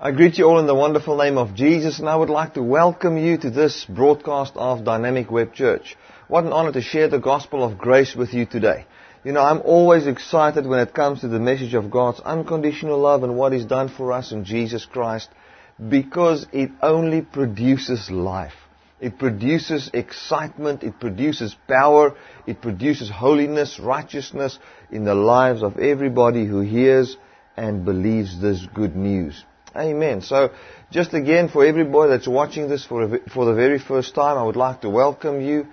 I greet you all in the wonderful name of Jesus and I would like to welcome you to this broadcast of Dynamic Web Church. What an honor to share the gospel of grace with you today. You know, I'm always excited when it comes to the message of God's unconditional love and what He's done for us in Jesus Christ because it only produces life. It produces excitement, it produces power, it produces holiness, righteousness in the lives of everybody who hears and believes this good news. Amen. So, just again, for everybody that's watching this for, a, for the very first time, I would like to welcome you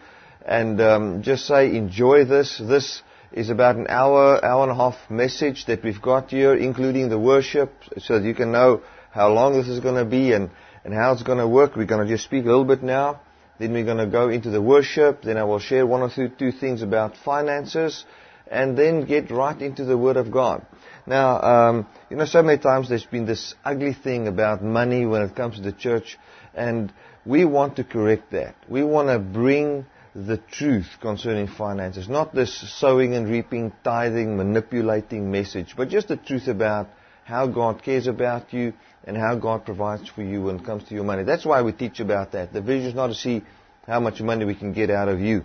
and um, just say enjoy this. This is about an hour, hour and a half message that we've got here, including the worship, so that you can know how long this is going to be and, and how it's going to work. We're going to just speak a little bit now. Then we're going to go into the worship. Then I will share one or two, two things about finances and then get right into the Word of God. Now, um, you know, so many times there's been this ugly thing about money when it comes to the church, and we want to correct that. We want to bring the truth concerning finances, not this sowing and reaping, tithing, manipulating message, but just the truth about how God cares about you and how God provides for you when it comes to your money. That's why we teach about that. The vision is not to see how much money we can get out of you.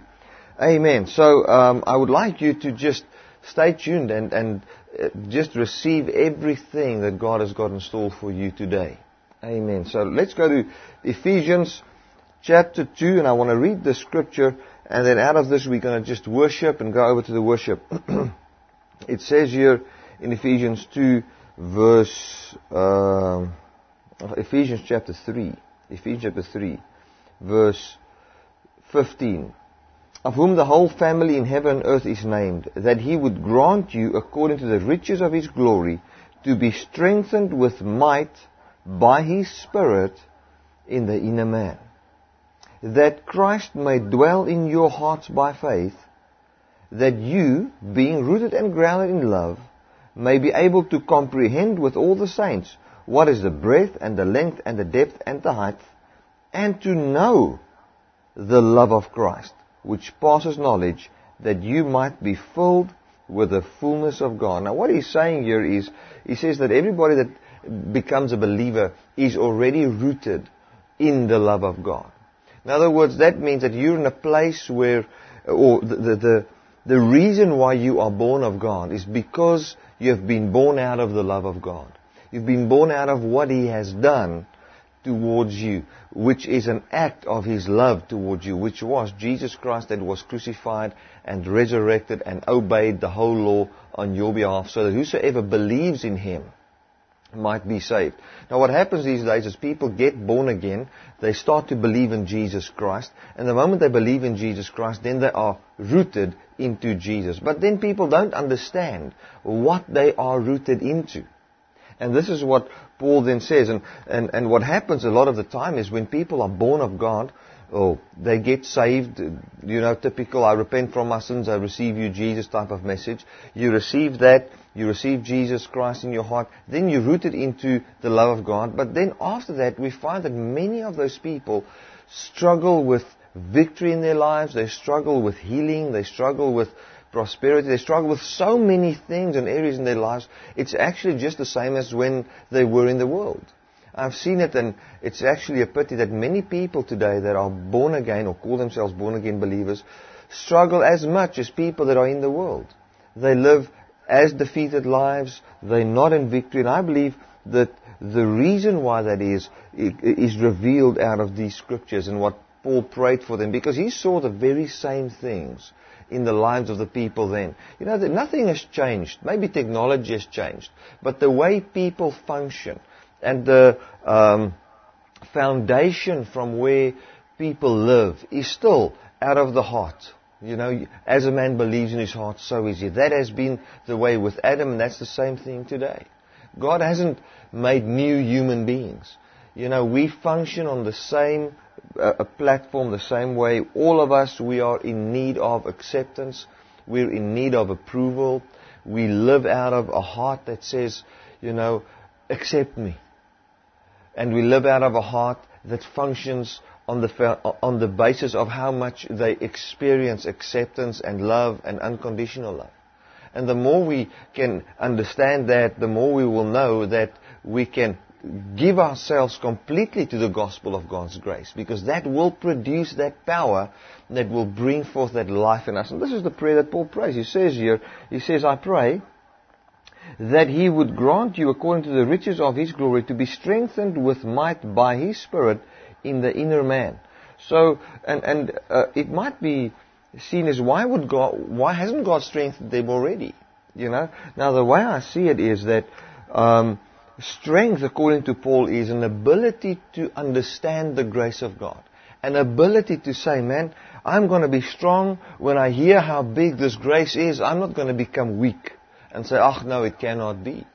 Amen. So um, I would like you to just stay tuned and, and uh, just receive everything that God has got in store for you today. Amen. So let's go to Ephesians chapter 2 and I want to read the scripture and then out of this we're going to just worship and go over to the worship. it says here in Ephesians 2 verse, uh, Ephesians chapter 3, Ephesians chapter 3 verse 15 of whom the whole family in heaven and earth is named, that he would grant you, according to the riches of his glory, to be strengthened with might by his Spirit in the inner man, that Christ may dwell in your hearts by faith, that you, being rooted and grounded in love, may be able to comprehend with all the saints what is the breadth and the length and the depth and the height, and to know the love of Christ which passes knowledge, that you might be filled with the fullness of God. Now, what he's saying here is, he says that everybody that becomes a believer is already rooted in the love of God. In other words, that means that you're in a place where, or the, the, the, the reason why you are born of God is because you have been born out of the love of God. You've been born out of what He has done towards you, which is an act of His love towards you, which was Jesus Christ that was crucified and resurrected and obeyed the whole law on your behalf so that whosoever believes in Him might be saved. Now what happens these days is people get born again, they start to believe in Jesus Christ, and the moment they believe in Jesus Christ, then they are rooted into Jesus. But then people don't understand what they are rooted into. And this is what Paul then says. And, and, and what happens a lot of the time is when people are born of God, oh, they get saved, you know, typical, I repent from my sins, I receive you, Jesus type of message. You receive that, you receive Jesus Christ in your heart, then you're rooted into the love of God. But then after that, we find that many of those people struggle with victory in their lives, they struggle with healing, they struggle with prosperity. They struggle with so many things and areas in their lives. It's actually just the same as when they were in the world. I've seen it and it's actually a pity that many people today that are born again or call themselves born again believers struggle as much as people that are in the world. They live as defeated lives. They're not in victory. And I believe that the reason why that is, is revealed out of these scriptures and what Paul prayed for them because he saw the very same things in the lives of the people then. You know, nothing has changed. Maybe technology has changed. But the way people function and the um, foundation from where people live is still out of the heart. You know, as a man believes in his heart, so is he. That has been the way with Adam, and that's the same thing today. God hasn't made new human beings. You know, we function on the same a platform the same way. All of us, we are in need of acceptance. We're in need of approval. We live out of a heart that says, you know, accept me. And we live out of a heart that functions on the, on the basis of how much they experience acceptance and love and unconditional love. And the more we can understand that, the more we will know that we can give ourselves completely to the gospel of God's grace because that will produce that power that will bring forth that life in us. And this is the prayer that Paul prays. He says here, he says, I pray that he would grant you according to the riches of his glory to be strengthened with might by his spirit in the inner man. So, and, and uh, it might be seen as why would God, why hasn't God strengthened them already? You know? Now the way I see it is that, um, Strength, according to Paul, is an ability to understand the grace of God. An ability to say, man, I'm going to be strong when I hear how big this grace is. I'm not going to become weak and say, oh no, it cannot be.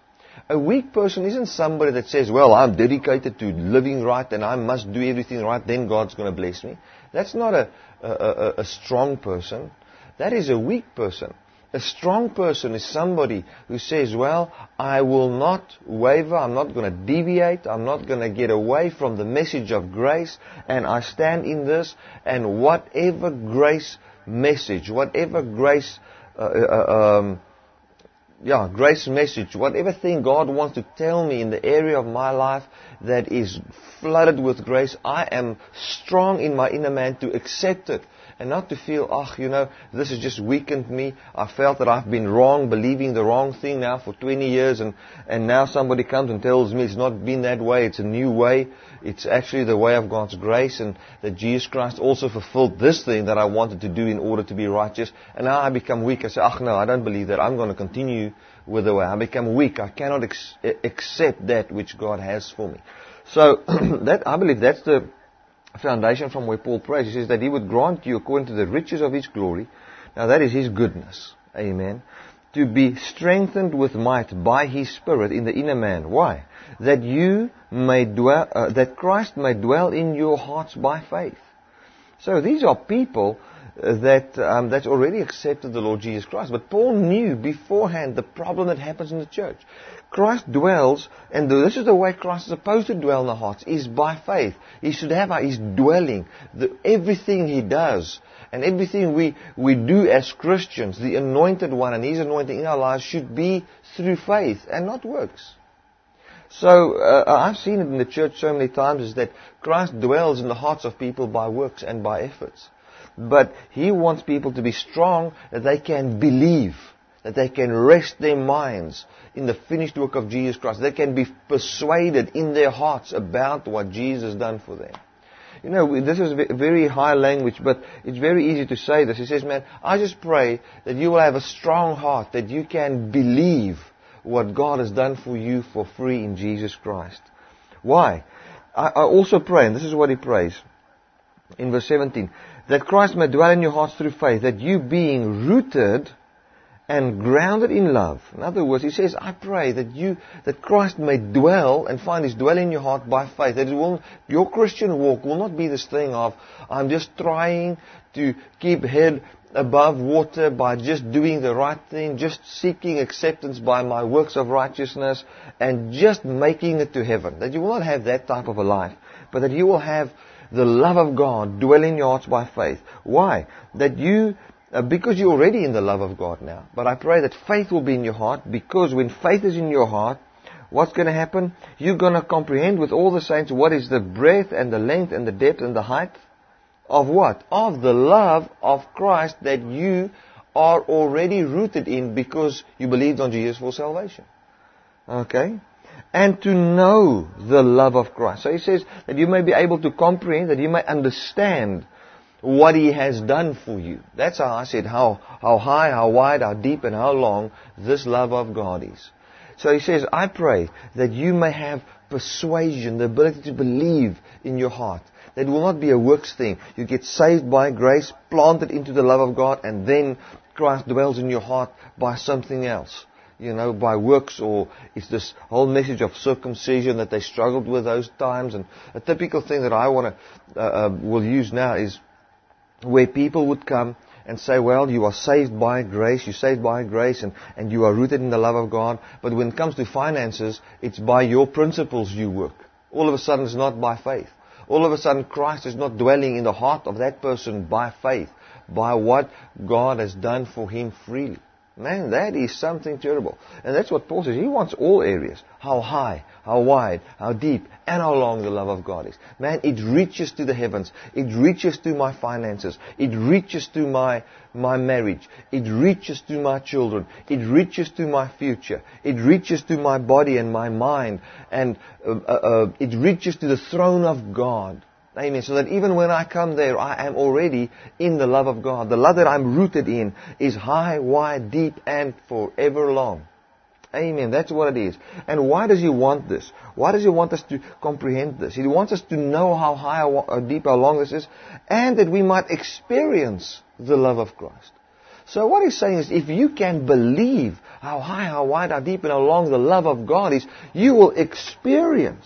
A weak person isn't somebody that says, well, I'm dedicated to living right and I must do everything right, then God's going to bless me. That's not a, a, a, a strong person. That is a weak person. A strong person is somebody who says, well, I will not waver, I'm not going to deviate, I'm not going to get away from the message of grace, and I stand in this, and whatever grace message, whatever grace, uh, uh, uh um, yeah, grace message, whatever thing God wants to tell me in the area of my life that is flooded with grace, I am strong in my inner man to accept it and not to feel, oh, you know, this has just weakened me. I felt that I've been wrong, believing the wrong thing now for 20 years, and, and now somebody comes and tells me it's not been that way, it's a new way. It's actually the way of God's grace, and that Jesus Christ also fulfilled this thing that I wanted to do in order to be righteous. And now I become weak. I say, oh, no, I don't believe that. I'm going to continue with the way. I become weak. I cannot ex- accept that which God has for me. So that I believe that's the foundation from where Paul prays. He says that he would grant you according to the riches of his glory. Now that is his goodness. Amen. To be strengthened with might by his spirit in the inner man. Why? That you may dwell, uh, that Christ may dwell in your hearts by faith. So these are people uh, that um, that's already accepted the Lord Jesus Christ. But Paul knew beforehand the problem that happens in the church. Christ dwells, and this is the way Christ is supposed to dwell in the hearts, is by faith. He should have his dwelling. The, everything he does, and everything we, we do as Christians, the anointed one and his anointing in our lives should be through faith and not works. So, uh, I've seen it in the church so many times is that Christ dwells in the hearts of people by works and by efforts. But He wants people to be strong that they can believe that they can rest their minds in the finished work of Jesus Christ. They can be persuaded in their hearts about what Jesus done for them. You know, this is very high language, but it's very easy to say this. He says, man, I just pray that you will have a strong heart, that you can believe what God has done for you for free in Jesus Christ. Why? I, I also pray, and this is what he prays in verse 17, that Christ may dwell in your hearts through faith, that you being rooted and grounded in love. In other words, he says, I pray that you, that Christ may dwell and find his dwelling in your heart by faith. That will, your Christian walk will not be this thing of, I'm just trying to keep head above water by just doing the right thing, just seeking acceptance by my works of righteousness, and just making it to heaven. That you will not have that type of a life, but that you will have the love of God dwelling in your hearts by faith. Why? That you uh, because you're already in the love of God now. But I pray that faith will be in your heart because when faith is in your heart, what's going to happen? You're going to comprehend with all the saints what is the breadth and the length and the depth and the height of what? Of the love of Christ that you are already rooted in because you believed on Jesus for salvation. Okay? And to know the love of Christ. So he says that you may be able to comprehend, that you may understand what He has done for you. That's how I said how, how high, how wide, how deep, and how long this love of God is. So He says, I pray that you may have persuasion, the ability to believe in your heart. That will not be a works thing. You get saved by grace, planted into the love of God, and then Christ dwells in your heart by something else you know, by works, or it's this whole message of circumcision that they struggled with those times. And a typical thing that I want to, uh, uh, will use now is where people would come and say, well, you are saved by grace, you're saved by grace, and, and you are rooted in the love of God. But when it comes to finances, it's by your principles you work. All of a sudden, it's not by faith. All of a sudden, Christ is not dwelling in the heart of that person by faith, by what God has done for him freely. Man, that is something terrible. And that's what Paul says. He wants all areas. How high, how wide, how deep, and how long the love of God is. Man, it reaches to the heavens. It reaches to my finances. It reaches to my, my marriage. It reaches to my children. It reaches to my future. It reaches to my body and my mind. And uh, uh, uh it reaches to the throne of God. Amen. So that even when I come there, I am already in the love of God. The love that I'm rooted in is high, wide, deep, and forever long. Amen. That's what it is. And why does He want this? Why does He want us to comprehend this? He wants us to know how high, how deep, how long this is, and that we might experience the love of Christ. So what he's saying is, if you can believe how high, how wide, how deep, and how long the love of God is, you will experience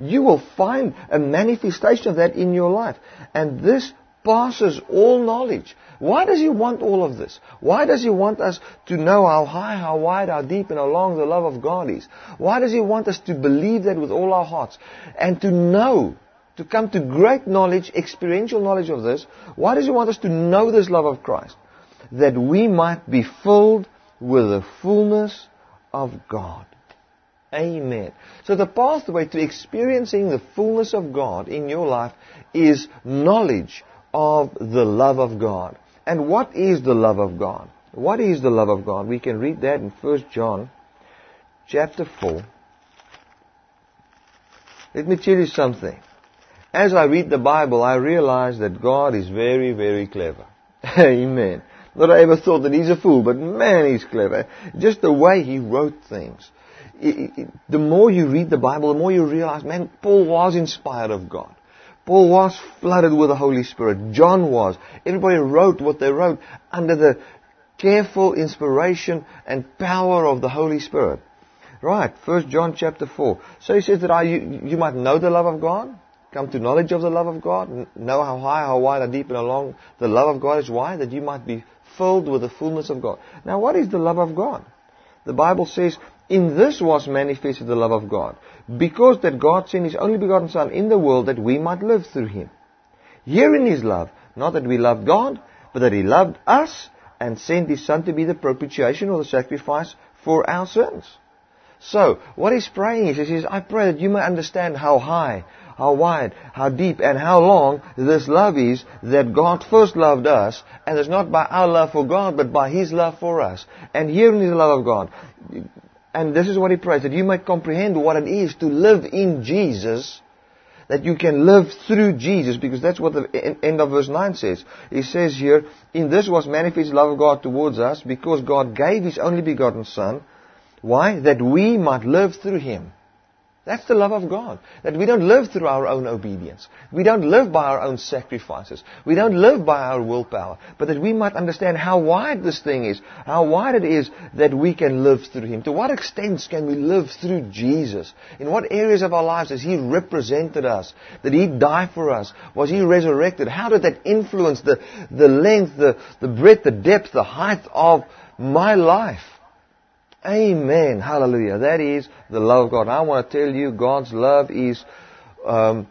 you will find a manifestation of that in your life. And this passes all knowledge. Why does He want all of this? Why does He want us to know how high, how wide, how deep, and how long the love of God is? Why does He want us to believe that with all our hearts and to know, to come to great knowledge, experiential knowledge of this? Why does He want us to know this love of Christ? That we might be filled with the fullness of God. Amen. So the pathway to experiencing the fullness of God in your life is knowledge of the love of God. And what is the love of God? What is the love of God? We can read that in 1 John chapter 4. Let me tell you something. As I read the Bible, I realize that God is very, very clever. Amen. Not I ever thought that he's a fool, but man, he's clever. Just the way he wrote things the more you read the Bible, the more you realize, man, Paul was inspired of God. Paul was flooded with the Holy Spirit. John was. Everybody wrote what they wrote under the careful inspiration and power of the Holy Spirit. Right, First John chapter 4. So he says that I, you, you might know the love of God, come to knowledge of the love of God, know how high, how wide, how deep, and how long the love of God is. Why? That you might be filled with the fullness of God. Now, what is the love of God? The Bible says in this was manifested the love of God, because that God sent His only begotten Son in the world that we might live through Him. Herein is love, not that we loved God, but that He loved us and sent His Son to be the propitiation or the sacrifice for our sins. So, what he's praying is, he says, I pray that you may understand how high, how wide, how deep, and how long this love is that God first loved us, and it's not by our love for God, but by His love for us. And herein is the love of God. And this is what he prays, that you might comprehend what it is to live in Jesus, that you can live through Jesus, because that's what the end of verse 9 says. He says here, in this was manifest love of God towards us, because God gave His only begotten Son. Why? That we might live through Him. That's the love of God. That we don't live through our own obedience. We don't live by our own sacrifices. We don't live by our willpower. But that we might understand how wide this thing is. How wide it is that we can live through Him. To what extent can we live through Jesus? In what areas of our lives has He represented us? Did He die for us? Was He resurrected? How did that influence the, the length, the, the breadth, the depth, the height of my life? Amen. Hallelujah. That is the love of God. I want to tell you, God's love is um,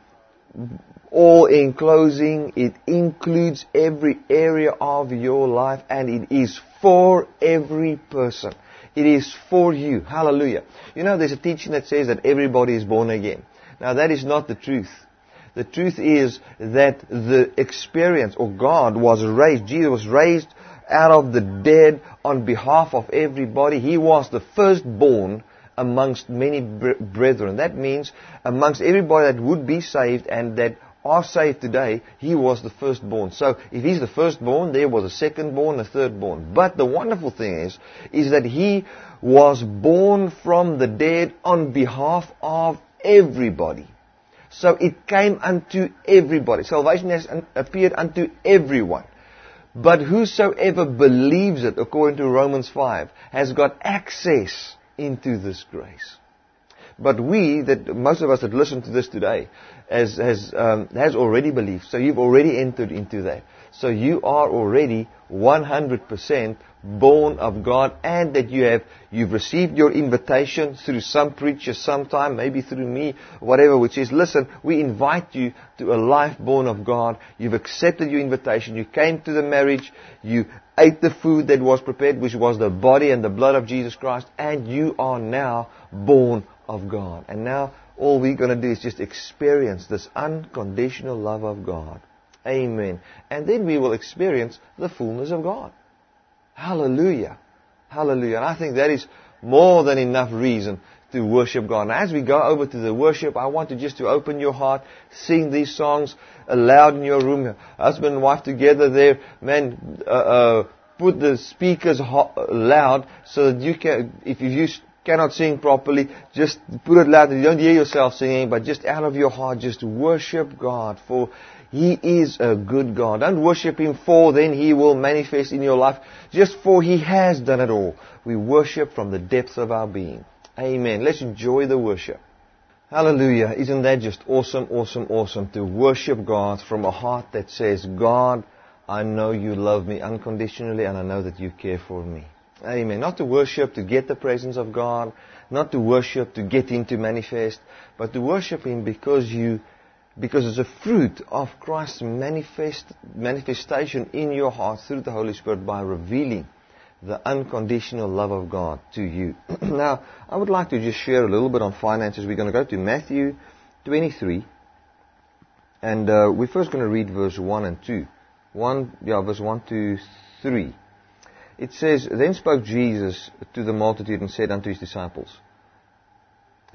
all enclosing. It includes every area of your life, and it is for every person. It is for you. Hallelujah. You know, there's a teaching that says that everybody is born again. Now, that is not the truth. The truth is that the experience, or God was raised, Jesus was raised out of the dead on behalf of everybody. He was the firstborn amongst many brethren. That means amongst everybody that would be saved and that are saved today, he was the firstborn. So if he's the firstborn, there was a secondborn, a thirdborn. But the wonderful thing is, is that he was born from the dead on behalf of everybody. So it came unto everybody. Salvation has appeared unto everyone. But whosoever believes it, according to Romans 5, has got access into this grace. But we, that most of us that listen to this today, has, has, um, has already believed. So you've already entered into that. So you are already 100% born of God and that you have, you've received your invitation through some preacher sometime, maybe through me, whatever, which is, listen, we invite you to a life born of God. You've accepted your invitation. You came to the marriage. You ate the food that was prepared, which was the body and the blood of Jesus Christ, and you are now born of God. And now all we're going to do is just experience this unconditional love of God. Amen. And then we will experience the fullness of God. Hallelujah. Hallelujah. And I think that is more than enough reason to worship God. And as we go over to the worship, I want you just to open your heart, sing these songs aloud in your room, husband and wife together there. Man, uh, uh, put the speakers loud so that you can, if you cannot sing properly, just put it loud. You don't hear yourself singing, but just out of your heart, just worship God for He is a good God. Don't worship Him for then He will manifest in your life. Just for He has done it all. We worship from the depths of our being. Amen. Let's enjoy the worship. Hallelujah. Isn't that just awesome, awesome, awesome to worship God from a heart that says, God, I know you love me unconditionally and I know that you care for me. Amen. Not to worship to get the presence of God, not to worship to get Him to manifest, but to worship Him because you, because it's a fruit of Christ's manifest, manifestation in your heart through the Holy Spirit by revealing the unconditional love of God to you. now, I would like to just share a little bit on finances. We're going to go to Matthew 23, and uh, we're first going to read verse 1 and 2. 1, yeah, verse 1 to 3. It says, Then spoke Jesus to the multitude and said unto his disciples,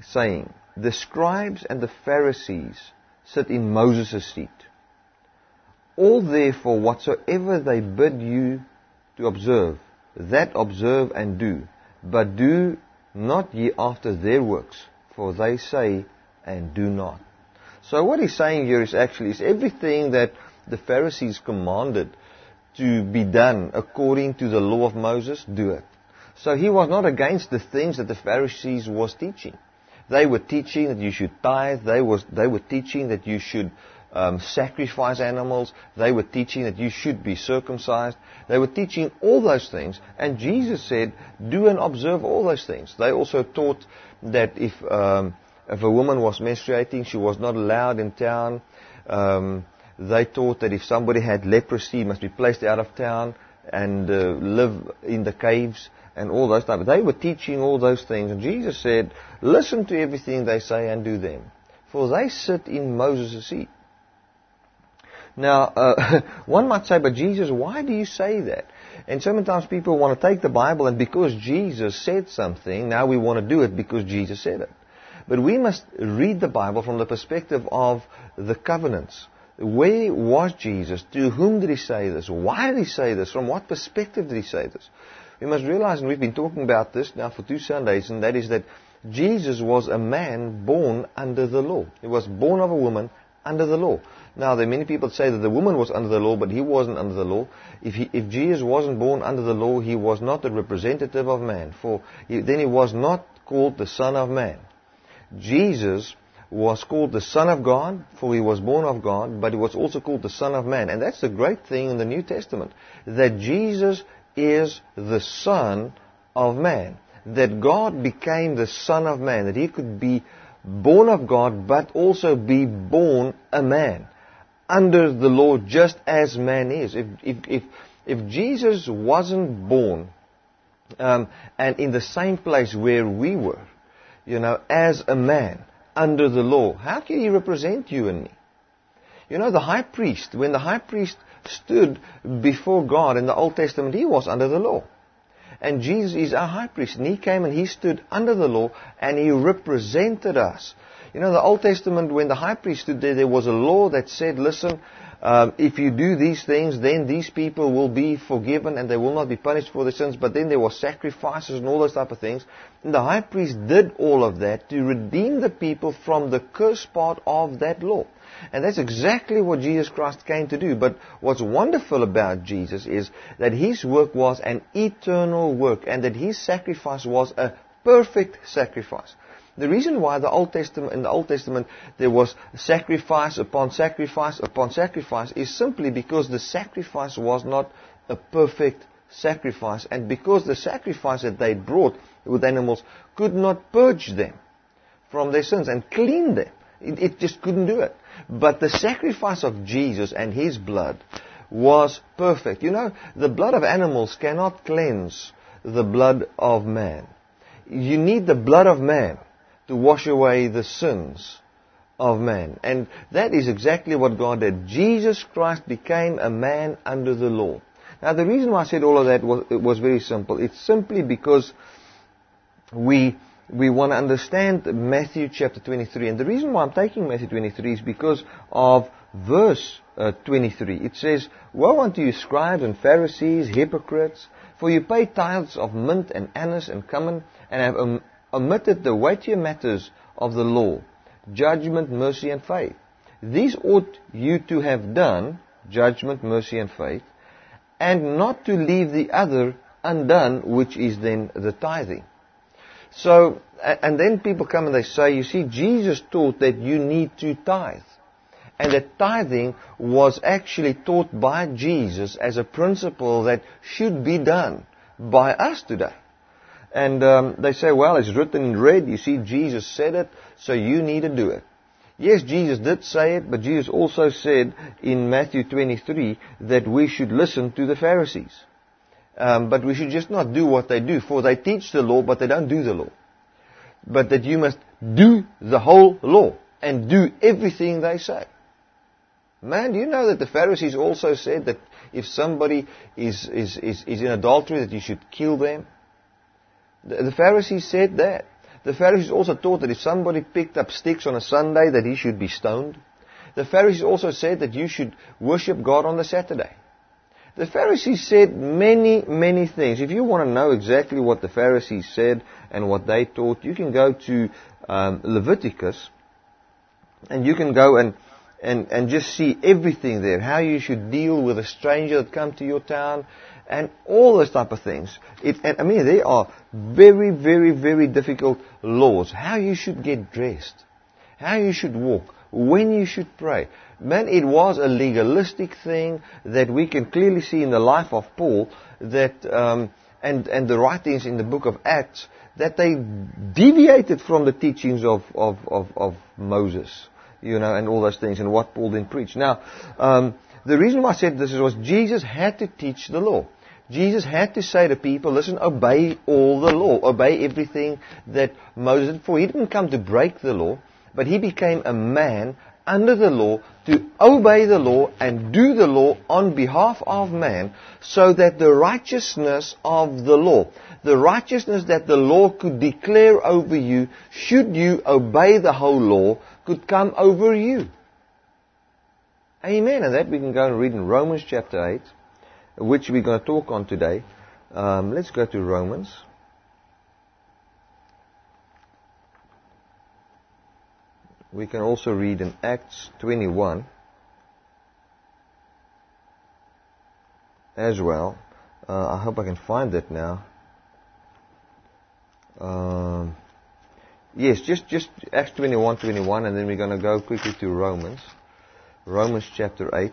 saying, The scribes and the Pharisees sit in Moses' seat. All therefore whatsoever they bid you to observe, that observe and do, but do not ye after their works, for they say and do not. So what he's saying here is actually is everything that the Pharisees commanded to be done according to the law of Moses, do it. So he was not against the things that the Pharisees was teaching. They were teaching that you should tithe. They, was, they were teaching that you should um, sacrifice animals. They were teaching that you should be circumcised. They were teaching all those things. And Jesus said, do and observe all those things. They also taught that if, um, if a woman was menstruating, she was not allowed in town. Um, they taught that if somebody had leprosy, must be placed out of town and uh, live in the caves and all those type. They were teaching all those things, and Jesus said, "Listen to everything they say and do them, for they sit in Moses' seat." Now, uh, one might say, "But Jesus, why do you say that?" And so many times people want to take the Bible, and because Jesus said something, now we want to do it because Jesus said it. But we must read the Bible from the perspective of the covenants. Where was Jesus? To whom did he say this? Why did he say this? From what perspective did he say this? We must realize, and we've been talking about this now for two Sundays, and that is that Jesus was a man born under the law. He was born of a woman under the law. Now, there are many people say that the woman was under the law, but he wasn't under the law. If, he, if Jesus wasn't born under the law, he was not a representative of man. For he, then he was not called the Son of Man. Jesus was called the Son of God, for he was born of God, but he was also called the Son of Man. And that's the great thing in the New Testament, that Jesus is the Son of Man. That God became the Son of Man, that he could be born of God, but also be born a man under the law just as man is. If, if, if, if Jesus wasn't born um, and in the same place where we were, you know, as a man, under the law. How can he represent you and me? You know, the high priest, when the high priest stood before God in the Old Testament, he was under the law. And Jesus is our high priest. And he came and he stood under the law and he represented us. You know, the Old Testament, when the high priest stood there, there was a law that said, listen, um, if you do these things, then these people will be forgiven and they will not be punished for their sins. But then there were sacrifices and all those type of things. And the high priest did all of that to redeem the people from the curse part of that law. And that's exactly what Jesus Christ came to do. But what's wonderful about Jesus is that his work was an eternal work and that his sacrifice was a perfect sacrifice. The reason why the Old Testament, in the Old Testament there was sacrifice upon sacrifice upon sacrifice is simply because the sacrifice was not a perfect sacrifice and because the sacrifice that they brought with animals could not purge them from their sins and clean them. It, it just couldn't do it. But the sacrifice of Jesus and His blood was perfect. You know, the blood of animals cannot cleanse the blood of man. You need the blood of man to wash away the sins of man. And that is exactly what God did. Jesus Christ became a man under the law. Now the reason why I said all of that was, was very simple. It's simply because we we want to understand Matthew chapter 23. And the reason why I'm taking Matthew 23 is because of verse uh, 23. It says, Woe unto you, scribes and Pharisees, hypocrites, for you pay tithes of mint and anise and cumin, and have om- omitted the weightier matters of the law, judgment, mercy, and faith. These ought you to have done, judgment, mercy, and faith, and not to leave the other undone, which is then the tithing. So, and then people come and they say, you see, Jesus taught that you need to tithe. And that tithing was actually taught by Jesus as a principle that should be done by us today. And um, they say, well, it's written in red. You see, Jesus said it, so you need to do it. Yes, Jesus did say it, but Jesus also said in Matthew 23 that we should listen to the Pharisees. Um, but we should just not do what they do, for they teach the law, but they don't do the law. But that you must do the whole law and do everything they say. Man, do you know that the Pharisees also said that if somebody is, is, is, is in adultery, that you should kill them? The, the Pharisees said that. The Pharisees also taught that if somebody picked up sticks on a Sunday, that he should be stoned. The Pharisees also said that you should worship God on the Saturday. The Pharisees said many, many things. If you want to know exactly what the Pharisees said and what they taught, you can go to um, Leviticus and you can go and, and, and just see everything there. How you should deal with a stranger that come to your town and all those type of things. It, and, I mean, they are very, very, very difficult laws. How you should get dressed. How you should walk when you should pray. Man, it was a legalistic thing that we can clearly see in the life of Paul that, um, and, and the writings in the book of Acts, that they deviated from the teachings of, of, of, of Moses, you know, and all those things and what Paul then preached. Now, um, the reason why I said this was Jesus had to teach the law. Jesus had to say to people, listen, obey all the law, obey everything that Moses did for. He didn't come to break the law but he became a man under the law to obey the law and do the law on behalf of man so that the righteousness of the law, the righteousness that the law could declare over you should you obey the whole law could come over you. Amen. And that we can go and read in Romans chapter 8, which we're going to talk on today. Um, let's go to Romans. We can also read in Acts 21 as well. Uh, I hope I can find it now. Um, yes, just just Acts 21, 21, and then we're going to go quickly to Romans, Romans chapter 8.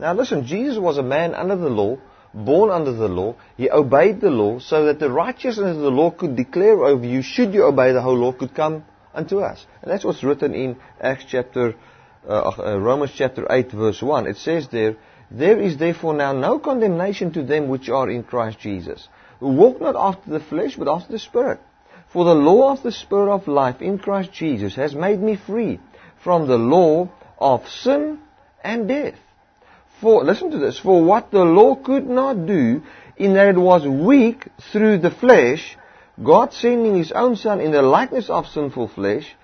Now listen, Jesus was a man under the law, born under the law. He obeyed the law so that the righteousness of the law could declare over you, should you obey the whole law, could come unto us. And that's what's written in Acts chapter, uh, uh, Romans chapter 8 verse 1. It says there, There is therefore now no condemnation to them which are in Christ Jesus, who walk not after the flesh, but after the Spirit. For the law of the Spirit of life in Christ Jesus has made me free from the law of sin and death. For, listen to this, for what the law could not do, in that it was weak through the flesh, God sending His own Son in the likeness of sinful flesh,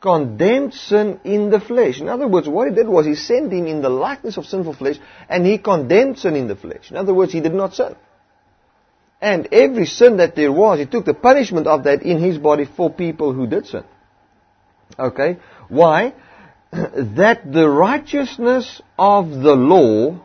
condemned sin in the flesh. In other words, what He did was He sent Him in the likeness of sinful flesh, and He condemned sin in the flesh. In other words, He did not sin. And every sin that there was, He took the punishment of that in His body for people who did sin. Okay? Why? that the righteousness of the law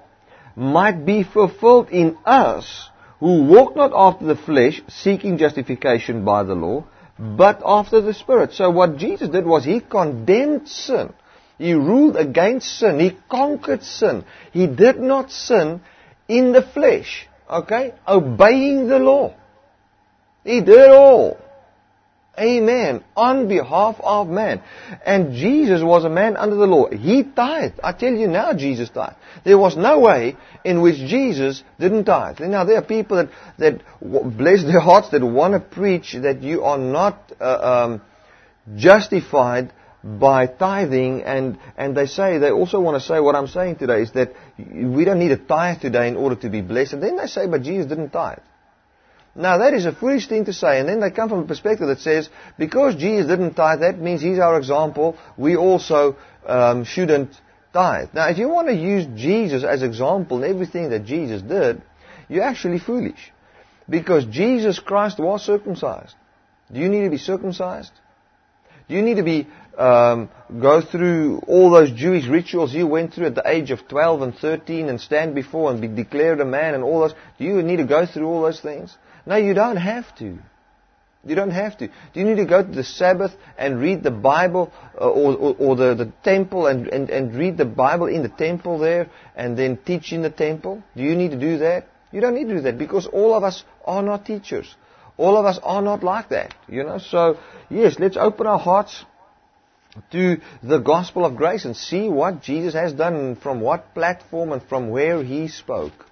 might be fulfilled in us who walk not after the flesh, seeking justification by the law, but after the Spirit. So what Jesus did was He condemned sin. He ruled against sin. He conquered sin. He did not sin in the flesh. Okay? Obeying the law. He did all. Amen. On behalf of man. And Jesus was a man under the law. He tithed. I tell you now, Jesus tithed. There was no way in which Jesus didn't tithe. Now, there are people that, that bless their hearts that want to preach that you are not uh, um, justified by tithing and, and they say, they also want to say what I'm saying today is that we don't need a tithe today in order to be blessed. And then they say, but Jesus didn't tithe. Now that is a foolish thing to say, and then they come from a perspective that says, because Jesus didn't tithe, that means he's our example, we also um, shouldn't tithe. Now if you want to use Jesus as example in everything that Jesus did, you're actually foolish. Because Jesus Christ was circumcised. Do you need to be circumcised? Do you need to be um, go through all those Jewish rituals you went through at the age of 12 and 13 and stand before and be declared a man and all those? Do you need to go through all those things? No, you don't have to. You don't have to. Do you need to go to the Sabbath and read the Bible uh, or, or, or the, the temple and, and, and read the Bible in the temple there and then teach in the temple? Do you need to do that? You don't need to do that because all of us are not teachers. All of us are not like that, you know. So, yes, let's open our hearts to the gospel of grace and see what Jesus has done from what platform and from where he spoke.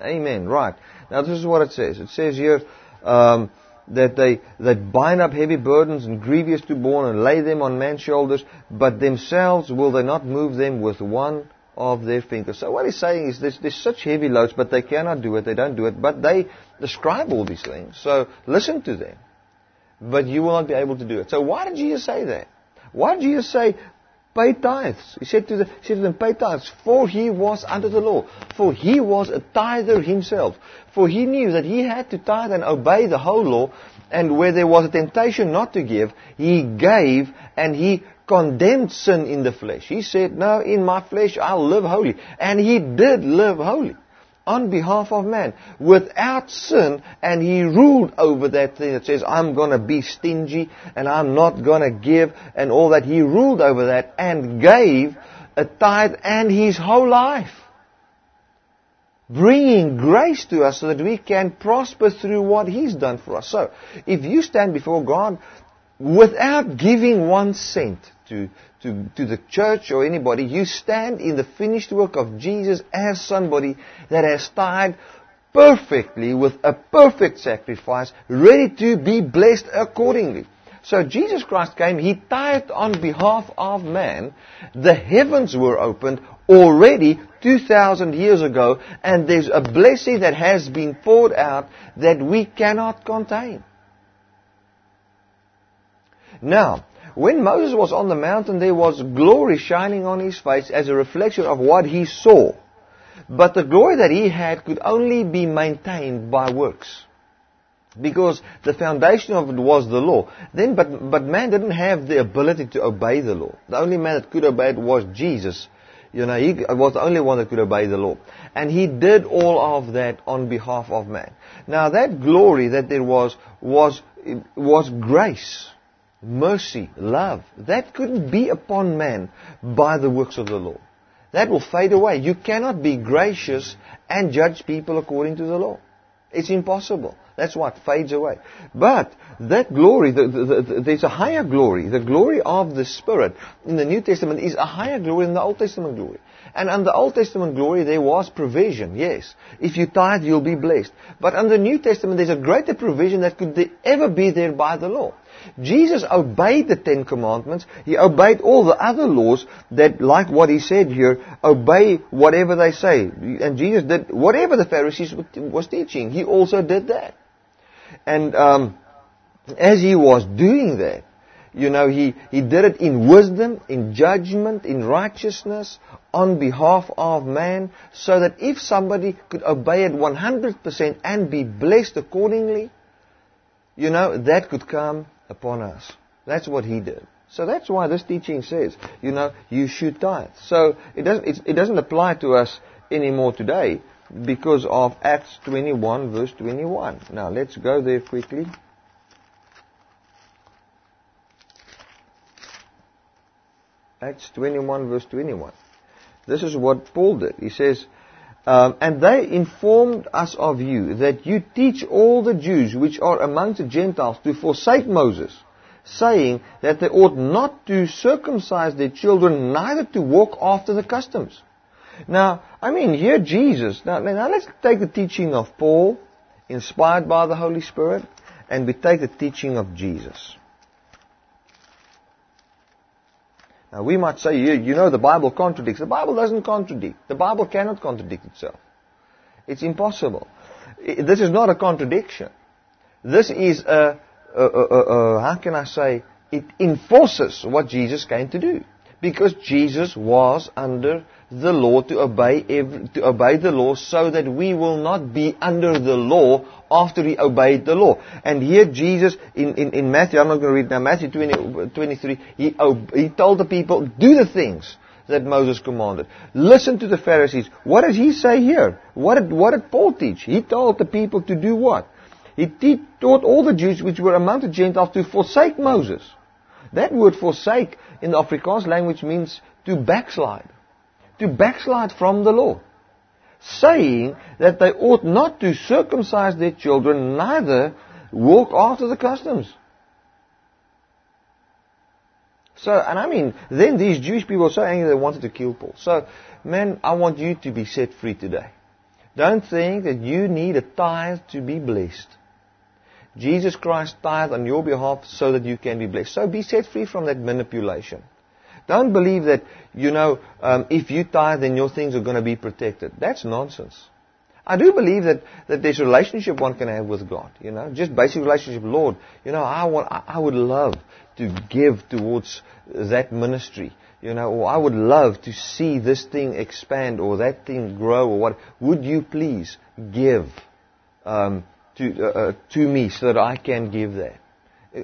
Amen. Right. Now this is what it says. It says here um, that they that bind up heavy burdens and grievous to borne and lay them on man's shoulders, but themselves will they not move them with one of their fingers. So what he's saying is there's, there's such heavy loads, but they cannot do it. They don't do it, but they describe all these things. So listen to them, but you will not be able to do it. So why did Jesus say that? Why did Jesus say pay tithes. He said to, the, he said to them, pay tithes, for he was under the law. For he was a tither himself. For he knew that he had to tithe and obey the whole law, and where there was a temptation not to give, he gave and he condemned sin in the flesh. He said, no, in my flesh I'll live holy. And he did live holy on behalf of man. Without sin and he ruled over that thing that says I'm going to be stingy and I'm not going to give and all that he ruled over that and gave a tithe and his whole life. Bringing grace to us so that we can prosper through what he's done for us. So if you stand before God without giving one cent to to, to the church or anybody, you stand in the finished work of Jesus as somebody that has died perfectly with a perfect sacrifice, ready to be blessed accordingly. So Jesus Christ came, He tithed on behalf of man. The heavens were opened already 2,000 years ago, and there's a blessing that has been poured out that we cannot contain. Now, when Moses was on the mountain, there was glory shining on his face as a reflection of what he saw. But the glory that he had could only be maintained by works. Because the foundation of it was the law. Then, but, but man didn't have the ability to obey the law. The only man that could obey it was Jesus. You know, he was the only one that could obey the law. And he did all of that on behalf of man. Now that glory that there was, was, was grace mercy, love, that couldn't be upon man by the works of the law. That will fade away. You cannot be gracious and judge people according to the law. It's impossible. That's what fades away. But that glory, the, the, the, there's a higher glory. The glory of the Spirit in the New Testament is a higher glory than the Old Testament glory. And under the Old Testament glory, there was provision, yes. If you tithe, you'll be blessed. But under the New Testament, there's a greater provision that could ever be there by the law. Jesus obeyed the Ten Commandments. He obeyed all the other laws that, like what he said here, obey whatever they say. And Jesus did whatever the Pharisees was teaching. He also did that. And um, as he was doing that, you know, he, he did it in wisdom, in judgment, in righteousness, on behalf of man, so that if somebody could obey it 100% and be blessed accordingly, you know, that could come upon us. That's what he did. So that's why this teaching says, you know, you should tithe. So it doesn't, it doesn't apply to us anymore today because of Acts 21 verse 21. Now let's go there quickly. Acts 21 verse 21. This is what Paul did. He says, um, and they informed us of you that you teach all the Jews which are among the Gentiles to forsake Moses, saying that they ought not to circumcise their children, neither to walk after the customs. Now, I mean, here Jesus, now, now let's take the teaching of Paul, inspired by the Holy Spirit, and we take the teaching of Jesus. Now we might say, you, you know the Bible contradicts. The Bible doesn't contradict. The Bible cannot contradict itself. It's impossible. This is not a contradiction. This is a, a, a, a, how can I say, it enforces what Jesus came to do. Because Jesus was under the law to obey, every, to obey the law so that we will not be under the law after he obeyed the law. And here Jesus, in, in, in Matthew, I'm not going to read now, Matthew 20, 23, he, he told the people, do the things that Moses commanded. Listen to the Pharisees. What does he say here? What did, what did Paul teach? He told the people to do what? He te- taught all the Jews which were among the Gentiles to forsake Moses. That word forsake in the Afrikaans language means to backslide to backslide from the law, saying that they ought not to circumcise their children, neither walk after the customs. So, and I mean, then these Jewish people were so angry they wanted to kill Paul. So, man, I want you to be set free today. Don't think that you need a tithe to be blessed. Jesus Christ tithe on your behalf so that you can be blessed. So be set free from that manipulation. Don't believe that, you know, um, if you tithe, then your things are going to be protected. That's nonsense. I do believe that, that there's a relationship one can have with God, you know, just basic relationship. Lord, you know, I, want, I would love to give towards that ministry, you know, or I would love to see this thing expand or that thing grow or what. Would you please give um, to, uh, uh to me so that I can give that?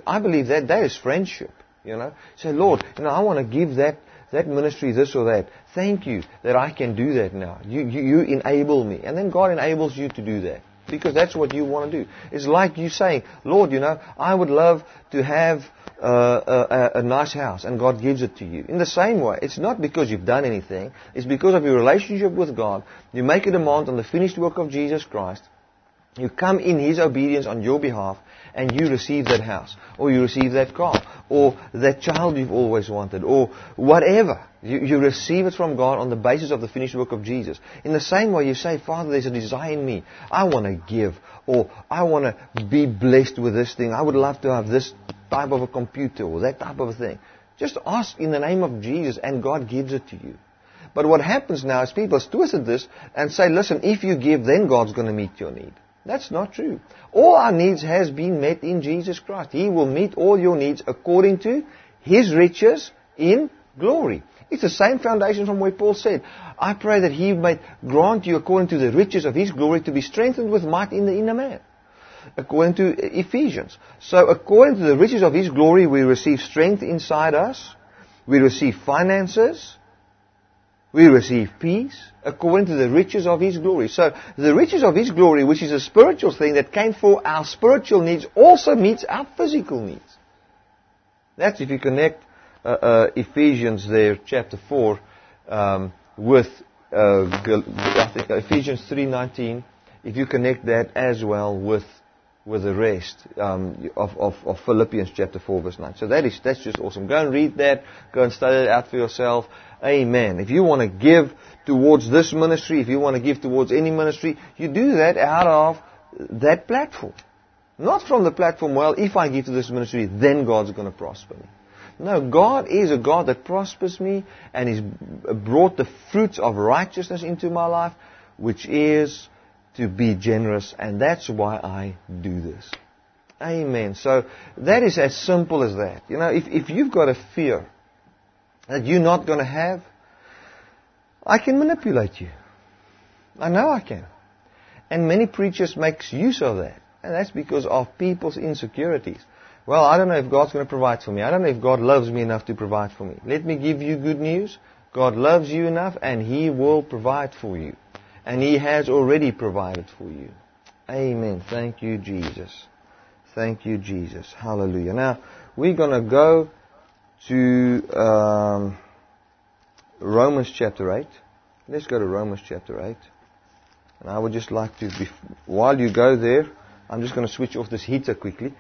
I believe that that is friendship. You know, say, Lord, you know, I want to give that that ministry this or that. Thank you that I can do that now. You, you, you enable me. And then God enables you to do that. Because that's what you want to do. It's like you saying, Lord, you know, I would love to have uh, a, a, nice house, and God gives it to you. In the same way, it's not because you've done anything, it's because of your relationship with God. You make a demand on the finished work of Jesus Christ. You come in His obedience on your behalf, and you receive that house, or you receive that car, or that child you've always wanted, or whatever. You, you, receive it from God on the basis of the finished work of Jesus. In the same way, you say, Father, there's a desire in me. I want to give, or I want to be blessed with this thing. I would love to have this type of a computer, or that type of a thing. Just ask in the name of Jesus, and God gives it to you. But what happens now is people twist this and say, listen, if you give, then God's going to meet your need. That's not true. All our needs has been met in Jesus Christ. He will meet all your needs according to His riches in glory. It's the same foundation from where Paul said, I pray that He might grant you according to the riches of His glory to be strengthened with might in the inner man. According to Ephesians. So according to the riches of His glory, we receive strength inside us. We receive finances we receive peace according to the riches of His glory. So the riches of His glory, which is a spiritual thing that came for our spiritual needs, also meets our physical needs. That's if you connect uh, uh, Ephesians there, chapter 4, um, with uh, think Ephesians 3.19, if you connect that as well with with the rest um, of, of, of, Philippians chapter 4 verse 9. So that is, that's just awesome. Go and read that. Go and study it out for yourself. Amen. If you want to give towards this ministry, if you want to give towards any ministry, you do that out of that platform. Not from the platform, well, if I give to this ministry, then God's going to prosper me. No, God is a God that prospers me and He's brought the fruits of righteousness into my life, which is to be generous, and that's why I do this. Amen. So that is as simple as that. You know, if, if you've got a fear that you're not going to have, I can manipulate you. I know I can. And many preachers makes use of that. And that's because of people's insecurities. Well, I don't know if God's going to provide for me. I don't know if God loves me enough to provide for me. Let me give you good news. God loves you enough and He will provide for you. And He has already provided for you. Amen. Thank you, Jesus. Thank you, Jesus. Hallelujah. Now, we're going to go to um, Romans chapter 8. Let's go to Romans chapter 8. And I would just like to, be, while you go there, I'm just going to switch off this heater quickly.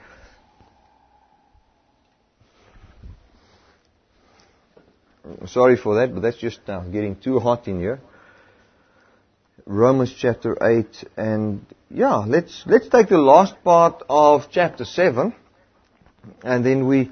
Sorry for that, but that's just now getting too hot in here. Romans chapter 8 and yeah, let's, let's take the last part of chapter 7 and then we,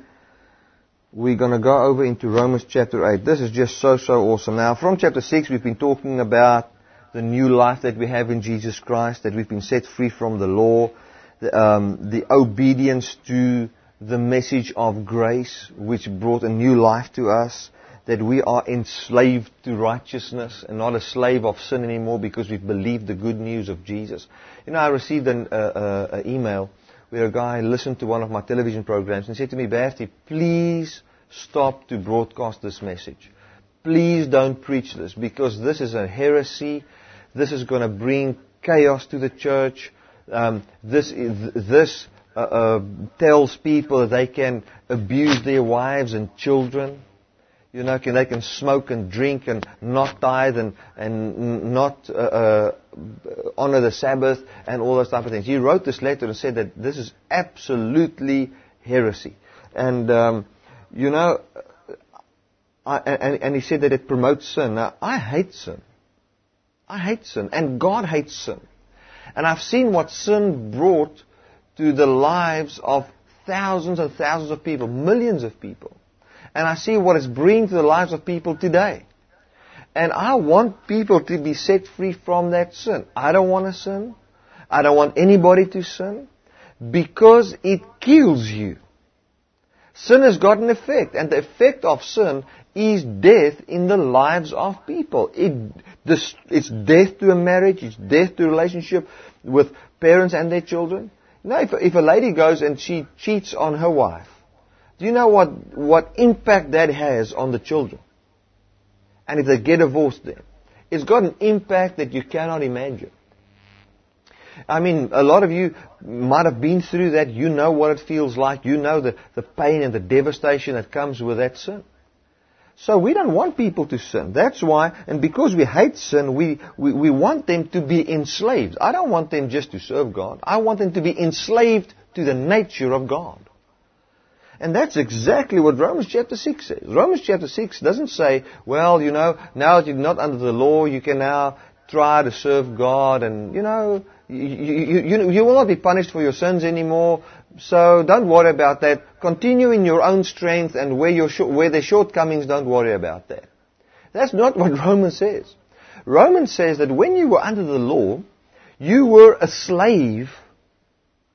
we're going to go over into Romans chapter 8. This is just so, so awesome. Now, from chapter 6, we've been talking about the new life that we have in Jesus Christ, that we've been set free from the law, the, um, the obedience to the message of grace, which brought a new life to us, that we are enslaved to righteousness and not a slave of sin anymore because we've believed the good news of Jesus. You know, I received an uh, uh, email where a guy listened to one of my television programs and said to me, Bertie, please stop to broadcast this message. Please don't preach this because this is a heresy. This is going to bring chaos to the church. Um, this this uh, uh, tells people that they can abuse their wives and children. You know, can, they can smoke and drink and not tithe and, and not uh, uh, honor the Sabbath and all those type of things. He wrote this letter and said that this is absolutely heresy. And, um, you know, I, and, and he said that it promotes sin. Now, I hate sin. I hate sin. And God hates sin. And I've seen what sin brought to the lives of thousands and thousands of people, millions of people and I see what it's bringing to the lives of people today. And I want people to be set free from that sin. I don't want to sin. I don't want anybody to sin because it kills you. Sin has got an effect, and the effect of sin is death in the lives of people. It, this, it's death to a marriage, it's death to a relationship with parents and their children. You if, if a lady goes and she cheats on her wife, do you know what, what impact that has on the children? And if they get divorced then, it's got an impact that you cannot imagine. I mean, a lot of you might have been through that. You know what it feels like. You know the, the pain and the devastation that comes with that sin. So we don't want people to sin. That's why, and because we hate sin, we, we, we want them to be enslaved. I don't want them just to serve God. I want them to be enslaved to the nature of God. And that's exactly what Romans chapter 6 says. Romans chapter 6 doesn't say, well, you know, now that you're not under the law, you can now try to serve God and, you know, you, you, you, you will not be punished for your sins anymore. So don't worry about that. Continue in your own strength and where, your, where there's shortcomings, don't worry about that. That's not what Romans says. Romans says that when you were under the law, you were a slave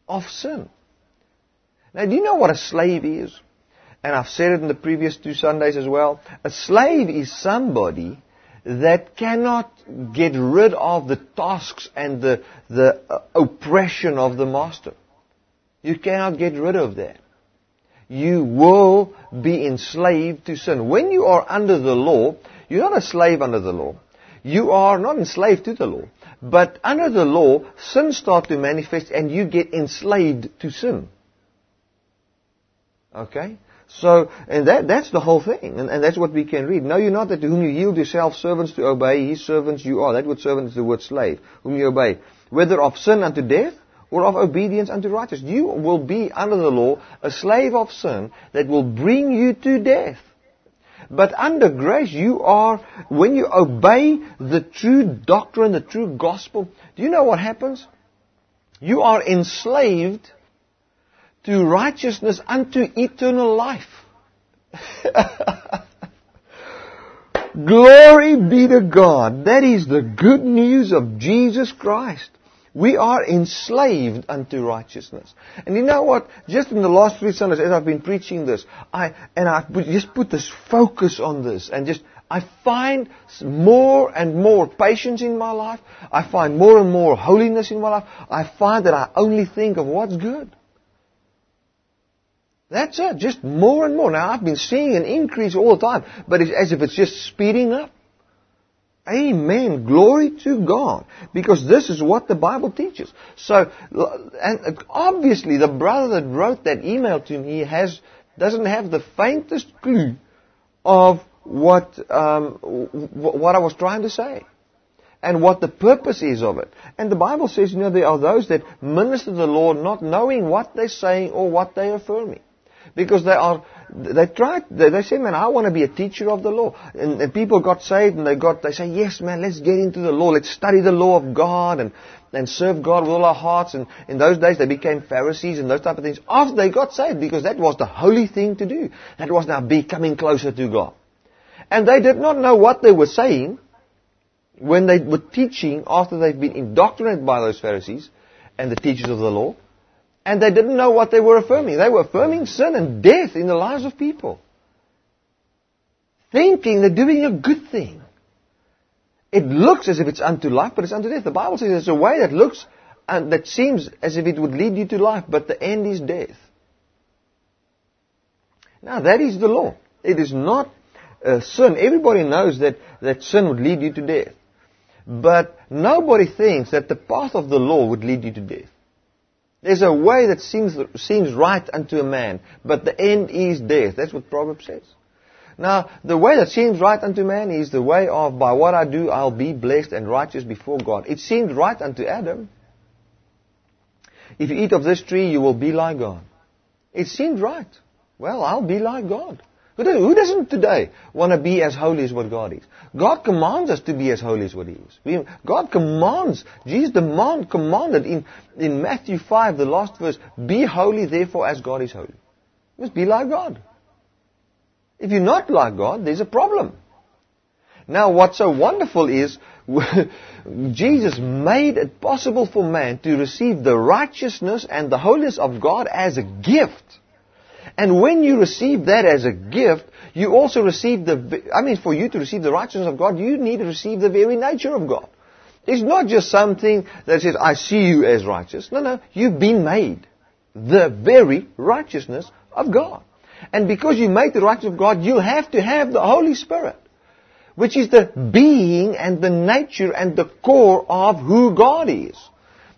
of sin. Now, do you know what a slave is? And I've said it in the previous two Sundays as well. A slave is somebody that cannot get rid of the tasks and the, the uh, oppression of the master. You cannot get rid of that. You will be enslaved to sin. When you are under the law, you're not a slave under the law. You are not enslaved to the law. But under the law, sin starts to manifest and you get enslaved to sin. Okay? So, and that, that's the whole thing. And, and that's what we can read. Know you not that to whom you yield yourself servants to obey, his servants you are. That word servant is the word slave, whom you obey. Whether of sin unto death, or of obedience unto righteousness. You will be under the law a slave of sin that will bring you to death. But under grace, you are, when you obey the true doctrine, the true gospel, do you know what happens? You are enslaved to righteousness unto eternal life. Glory be to God. That is the good news of Jesus Christ. We are enslaved unto righteousness. And you know what? Just in the last three Sundays, as I've been preaching this, I, and I just put this focus on this and just, I find more and more patience in my life. I find more and more holiness in my life. I find that I only think of what's good. That's it. Just more and more. Now, I've been seeing an increase all the time, but it's as if it's just speeding up. Amen. Glory to God. Because this is what the Bible teaches. So, and obviously the brother that wrote that email to me has, doesn't have the faintest clue of what, um, what I was trying to say and what the purpose is of it. And the Bible says, you know, there are those that minister the Lord not knowing what they're saying or what they're affirming. Because they are, they try, they, they say, man, I want to be a teacher of the law. And, and people got saved and they got, they say, yes, man, let's get into the law. Let's study the law of God and, and serve God with all our hearts. And in those days they became Pharisees and those type of things after they got saved because that was the holy thing to do. That was now becoming closer to God. And they did not know what they were saying when they were teaching after they've been indoctrinated by those Pharisees and the teachers of the law. And they didn't know what they were affirming. They were affirming sin and death in the lives of people. Thinking they're doing a good thing. It looks as if it's unto life, but it's unto death. The Bible says it's a way that looks and that seems as if it would lead you to life, but the end is death. Now that is the law. It is not uh, sin. Everybody knows that, that sin would lead you to death. But nobody thinks that the path of the law would lead you to death. There's a way that seems, seems right unto a man, but the end is death. That's what Proverbs says. Now, the way that seems right unto man is the way of, by what I do, I'll be blessed and righteous before God. It seemed right unto Adam. If you eat of this tree, you will be like God. It seemed right. Well, I'll be like God. Who doesn't today want to be as holy as what God is? God commands us to be as holy as what He is. We, God commands, Jesus demand, commanded in, in Matthew 5, the last verse, be holy therefore as God is holy. You must be like God. If you're not like God, there's a problem. Now what's so wonderful is, Jesus made it possible for man to receive the righteousness and the holiness of God as a gift. And when you receive that as a gift, you also receive the, I mean, for you to receive the righteousness of God, you need to receive the very nature of God. It's not just something that says, I see you as righteous. No, no, you've been made the very righteousness of God. And because you made the righteousness of God, you have to have the Holy Spirit, which is the being and the nature and the core of who God is.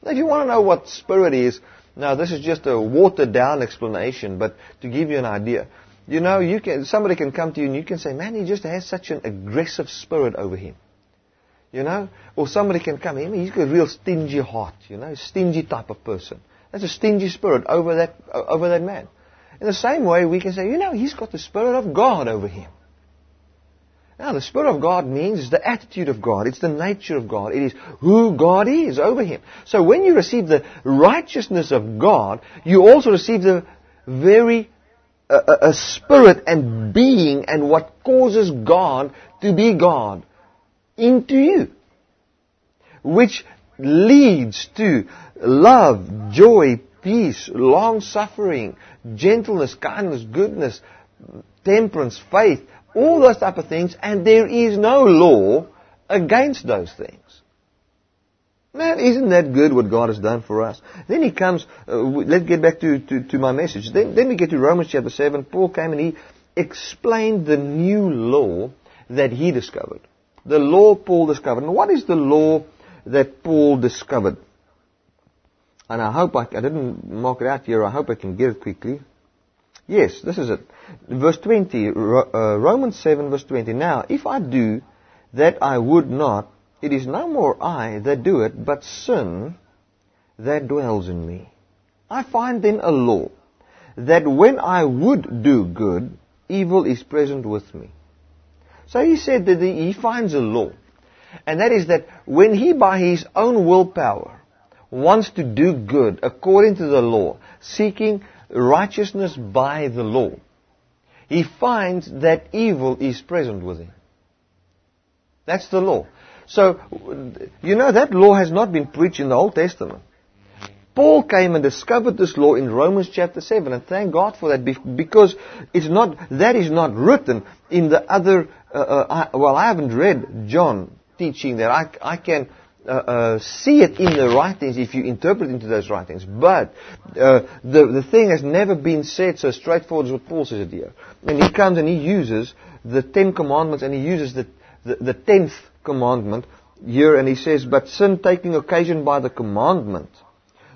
Now, if you want to know what Spirit is, now, this is just a watered down explanation, but to give you an idea. You know, you can, somebody can come to you and you can say, man, he just has such an aggressive spirit over him. You know? Or somebody can come, in, he's got a real stingy heart, you know, stingy type of person. That's a stingy spirit over that, over that man. In the same way, we can say, you know, he's got the Spirit of God over him. Now, the Spirit of God means the attitude of God. It's the nature of God. It is who God is over him. So when you receive the righteousness of God, you also receive the very uh, a spirit and being and what causes God to be God into you. Which leads to love, joy, peace, long suffering, gentleness, kindness, goodness, temperance, faith, all those type of things, and there is no law against those things. Man, isn't that good what God has done for us? Then he comes, uh, let's get back to, to, to, my message. Then, then we get to Romans chapter 7. Paul came and he explained the new law that he discovered. The law Paul discovered. And what is the law that Paul discovered? And I hope I, I didn't mark it out here. I hope I can get it quickly. Yes, this is it. Verse 20, uh, Romans 7 verse 20. Now, if I do that I would not, it is no more I that do it, but sin that dwells in me. I find then a law that when I would do good, evil is present with me. So he said that he finds a law. And that is that when he by his own willpower wants to do good according to the law, seeking righteousness by the law, he finds that evil is present with him. That's the law. So, you know, that law has not been preached in the Old Testament. Paul came and discovered this law in Romans chapter 7, and thank God for that, because it's not, that is not written in the other, uh, uh, I, well, I haven't read John teaching that. I, I can uh, uh, see it in the writings if you interpret into those writings. But uh, the the thing has never been said so straightforward as what Paul says it here. And he comes and he uses the Ten Commandments and he uses the the, the tenth commandment here and he says, But sin taking occasion by the commandment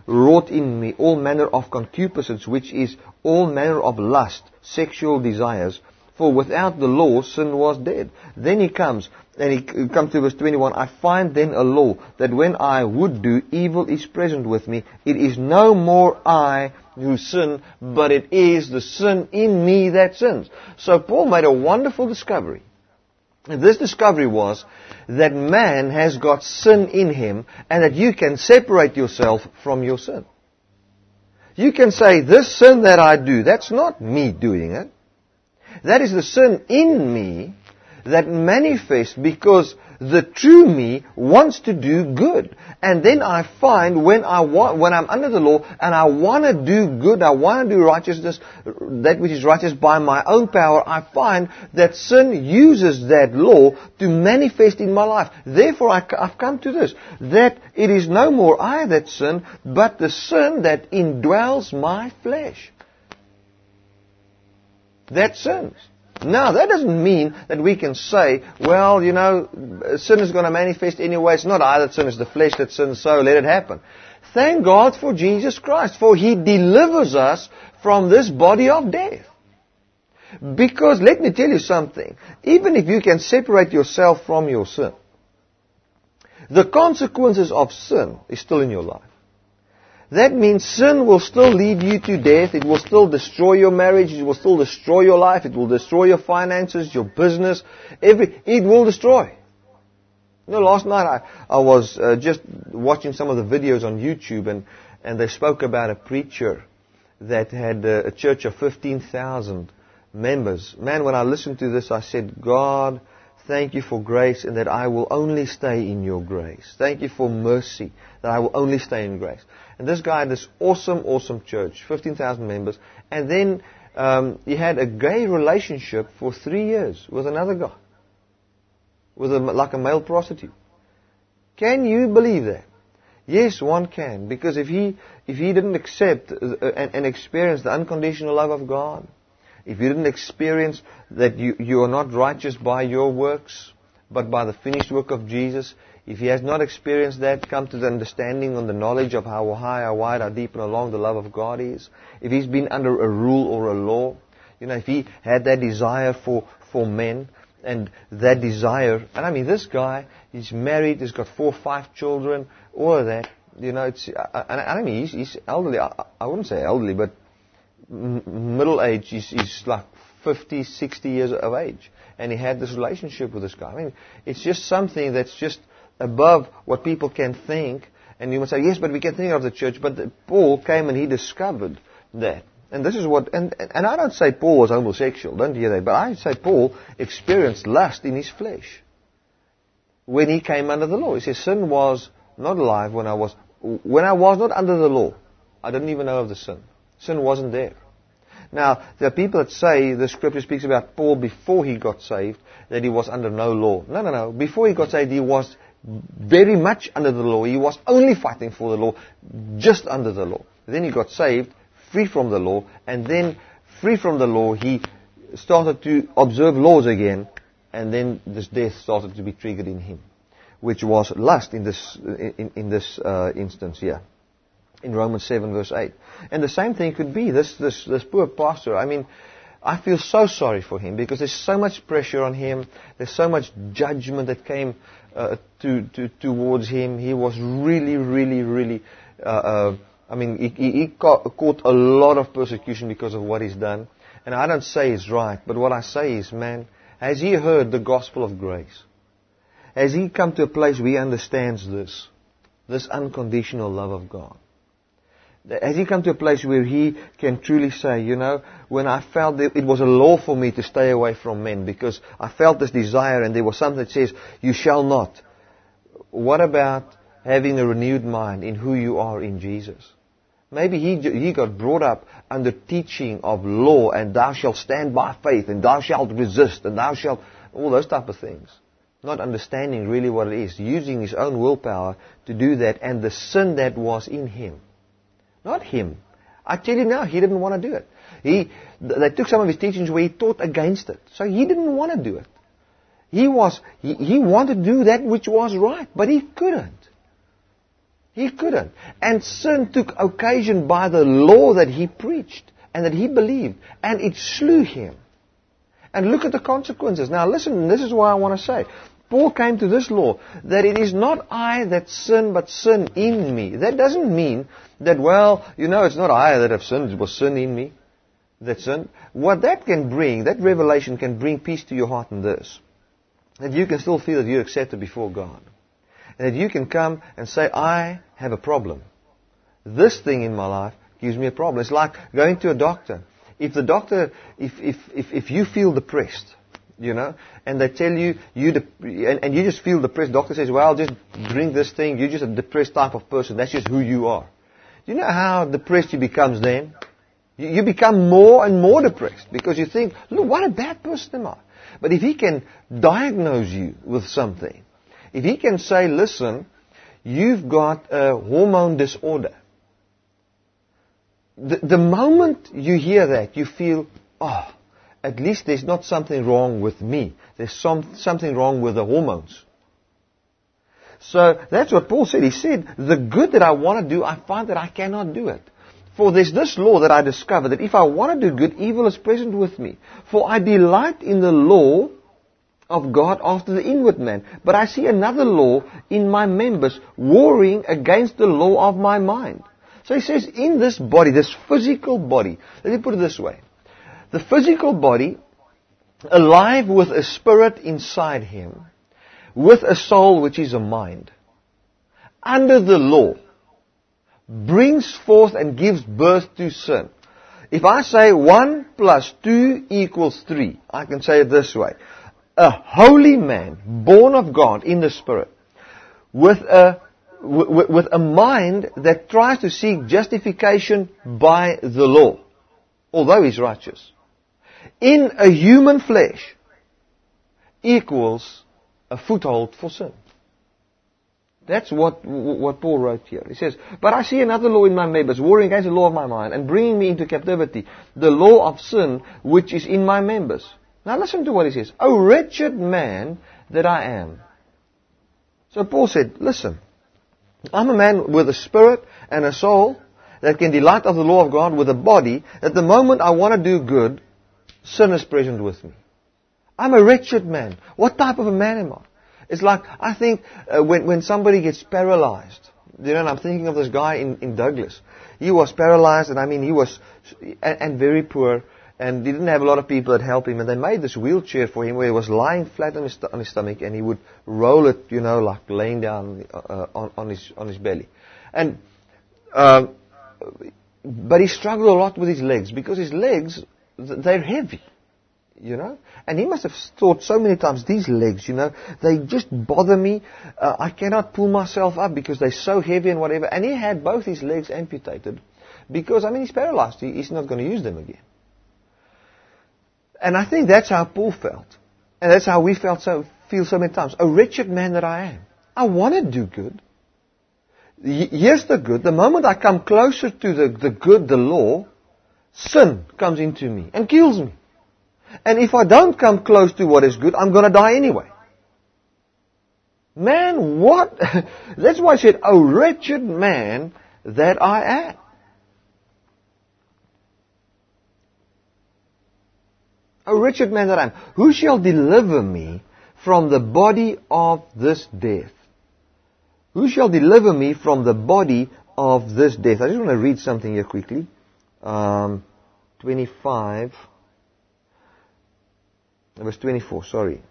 wrought in me all manner of concupiscence, which is all manner of lust, sexual desires. For without the law, sin was dead. Then he comes, and he comes to verse 21, I find then a law, that when I would do, evil is present with me. It is no more I who sin, but it is the sin in me that sins. So Paul made a wonderful discovery. And this discovery was that man has got sin in him, and that you can separate yourself from your sin. You can say, this sin that I do, that's not me doing it. That is the sin in me that manifests because the true me wants to do good. And then I find when I want, when I'm under the law and I want to do good, I want to do righteousness, that which is righteous by my own power, I find that sin uses that law to manifest in my life. Therefore I, have come to this, that it is no more I that sin, but the sin that indwells my flesh that sins. Now, that doesn't mean that we can say, well, you know, sin is going to manifest anyway. It's not I that sins, the flesh that sins, so let it happen. Thank God for Jesus Christ, for He delivers us from this body of death. Because let me tell you something, even if you can separate yourself from your sin, the consequences of sin is still in your life. That means sin will still lead you to death. It will still destroy your marriage. It will still destroy your life. It will destroy your finances, your business. Every, it will destroy. You know, last night I, I was uh, just watching some of the videos on YouTube and, and they spoke about a preacher that had a, a church of 15,000 members. Man, when I listened to this, I said, God, thank you for grace and that I will only stay in your grace. Thank you for mercy that I will only stay in grace. And this guy had this awesome, awesome church, 15,000 members. And then um, he had a gay relationship for three years with another guy, with a, like a male prostitute. Can you believe that? Yes, one can, because if he if he didn't accept uh, and, and experience the unconditional love of God, if you didn't experience that you, you are not righteous by your works, but by the finished work of Jesus, if he has not experienced that, come to the understanding and the knowledge of how high, how wide, how deep and how long the love of God is, if he's been under a rule or a law, you know, if he had that desire for, for men, and that desire, and I mean, this guy, he's married, he's got four five children, all of that, you know, it's, and I mean, he's, he's elderly, I, I wouldn't say elderly, but middle age, he's, he's like 50, 60 years of age. And he had this relationship with this guy. I mean, it's just something that's just above what people can think. And you must say, yes, but we can think of the church. But Paul came and he discovered that. And this is what, and, and I don't say Paul was homosexual, don't hear that, but I say Paul experienced lust in his flesh. When he came under the law. He says, sin was not alive when I was, when I was not under the law. I didn't even know of the sin. Sin wasn't there. Now, there are people that say the scripture speaks about Paul before he got saved, that he was under no law. No, no, no. Before he got saved, he was very much under the law. He was only fighting for the law, just under the law. Then he got saved, free from the law, and then free from the law, he started to observe laws again, and then this death started to be triggered in him, which was lust in this, in, in this uh, instance here in Romans 7 verse 8. And the same thing could be this, this, this poor pastor. I mean, I feel so sorry for him because there's so much pressure on him. There's so much judgment that came uh, to, to, towards him. He was really, really, really, uh, uh, I mean, he, he caught, a lot of persecution because of what he's done. And I don't say it's right, but what I say is, man, has he heard the gospel of grace? Has he come to a place where he understands this? This unconditional love of God? Has he come to a place where he can truly say, you know, when I felt that it was a law for me to stay away from men because I felt this desire and there was something that says, you shall not. What about having a renewed mind in who you are in Jesus? Maybe he, he got brought up under teaching of law and thou shalt stand by faith and thou shalt resist and thou shalt, all those type of things. Not understanding really what it is, using his own willpower to do that and the sin that was in him not him. I tell you now, he didn't want to do it. He, they took some of his teachings where he taught against it. So he didn't want to do it. He was, he, he wanted to do that which was right, but he couldn't. He couldn't. And sin took occasion by the law that he preached and that he believed, and it slew him. And look at the consequences. Now listen, this is why I want to say. Paul came to this law that it is not I that sin, but sin in me. That doesn't mean that, well, you know, it's not I that have sinned, it was sin in me that sin. What that can bring, that revelation can bring peace to your heart in this. That you can still feel that you're accepted before God. And that you can come and say, I have a problem. This thing in my life gives me a problem. It's like going to a doctor. If the doctor, if, if, if, if you feel depressed, you know, and they tell you, you and, and you just feel depressed, doctor says, well, just drink this thing, you're just a depressed type of person, that's just who you are. Do you know how depressed you becomes then? You, you become more and more depressed because you think, look, what a bad person am I. But if he can diagnose you with something, if he can say, listen, you've got a hormone disorder, the, the moment you hear that, you feel, oh, at least there's not something wrong with me. There's some, something wrong with the hormones. So that's what Paul said. He said, the good that I want to do, I find that I cannot do it. For there's this law that I discover that if I want to do good, evil is present with me. For I delight in the law of God after the inward man. But I see another law in my members, warring against the law of my mind. So he says, in this body, this physical body, let me put it this way. The physical body, alive with a spirit inside him, with a soul which is a mind, under the law, brings forth and gives birth to sin. If I say 1 plus 2 equals 3, I can say it this way. A holy man, born of God in the Spirit, with a with, with a mind that tries to seek justification by the law, although he's righteous, in a human flesh, equals a foothold for sin. That's what, what Paul wrote here. He says, But I see another law in my members, warring against the law of my mind, and bringing me into captivity, the law of sin which is in my members. Now listen to what he says. O wretched man that I am. So Paul said, listen, I'm a man with a spirit and a soul that can delight of the law of God with a body that the moment I want to do good, sin is present with me. I'm a wretched man. What type of a man am I? It's like, I think, uh, when, when somebody gets paralyzed, you know, and I'm thinking of this guy in, in Douglas. He was paralyzed, and I mean, he was, and, and very poor, and he didn't have a lot of people that helped him, and they made this wheelchair for him where he was lying flat on his, on his stomach, and he would roll it, you know, like laying down uh, on, on, his, on his belly. And, um, but he struggled a lot with his legs, because his legs, they're heavy you know? And he must have thought so many times, these legs, you know, they just bother me. Uh, I cannot pull myself up because they're so heavy and whatever. And he had both his legs amputated because, I mean, he's paralyzed. He, he's not going to use them again. And I think that's how Paul felt. And that's how we felt so, feel so many times. A wretched man that I am. I want to do good. Here's the good. The moment I come closer to the, the good, the law, sin comes into me and kills me. And if I don't come close to what is good, I'm going to die anyway. Man, what? That's why I said, oh wretched man that I am. O wretched man that I am, who shall deliver me from the body of this death? Who shall deliver me from the body of this death? I just want to read something here quickly. Um, 25 verse 24, sorry.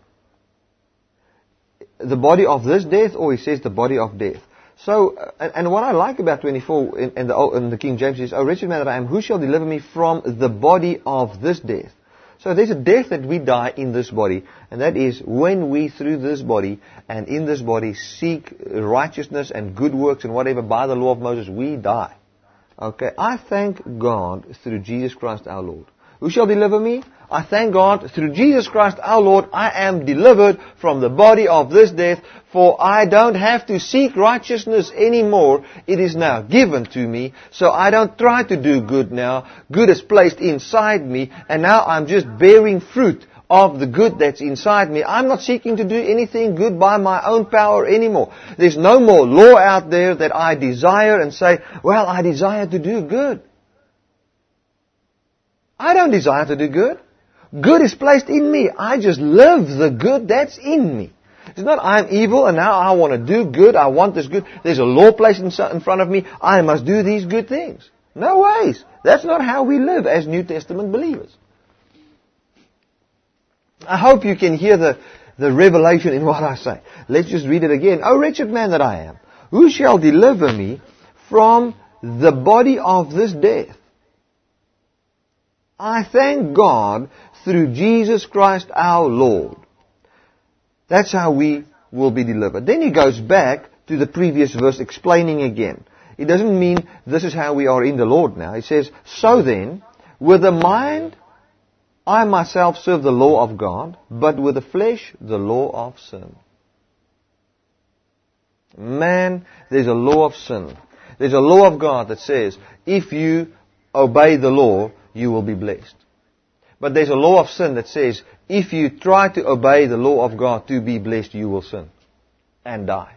The body of this death, or he says the body of death. So, uh, and, and what I like about 24 in, in, the, in the King James is, O wretched man that I am, who shall deliver me from the body of this death? So there's a death that we die in this body, and that is when we, through this body and in this body, seek righteousness and good works and whatever by the law of Moses, we die. Okay, I thank God through Jesus Christ our Lord. Who shall deliver me? I thank God through Jesus Christ our Lord, I am delivered from the body of this death, for I don't have to seek righteousness anymore. It is now given to me, so I don't try to do good now. Good is placed inside me, and now I'm just bearing fruit of the good that's inside me. I'm not seeking to do anything good by my own power anymore. There's no more law out there that I desire and say, well, I desire to do good. I don't desire to do good. Good is placed in me. I just live the good that's in me. It's not I'm evil and now I want to do good. I want this good. There's a law placed in front of me. I must do these good things. No ways. That's not how we live as New Testament believers. I hope you can hear the, the revelation in what I say. Let's just read it again. O wretched man that I am, who shall deliver me from the body of this death? I thank God through Jesus Christ our Lord. That's how we will be delivered. Then he goes back to the previous verse explaining again. It doesn't mean this is how we are in the Lord now. He says, So then, with the mind, I myself serve the law of God, but with the flesh, the law of sin. Man, there's a law of sin. There's a law of God that says, if you obey the law, you will be blessed. But there's a law of sin that says, if you try to obey the law of God to be blessed, you will sin and die.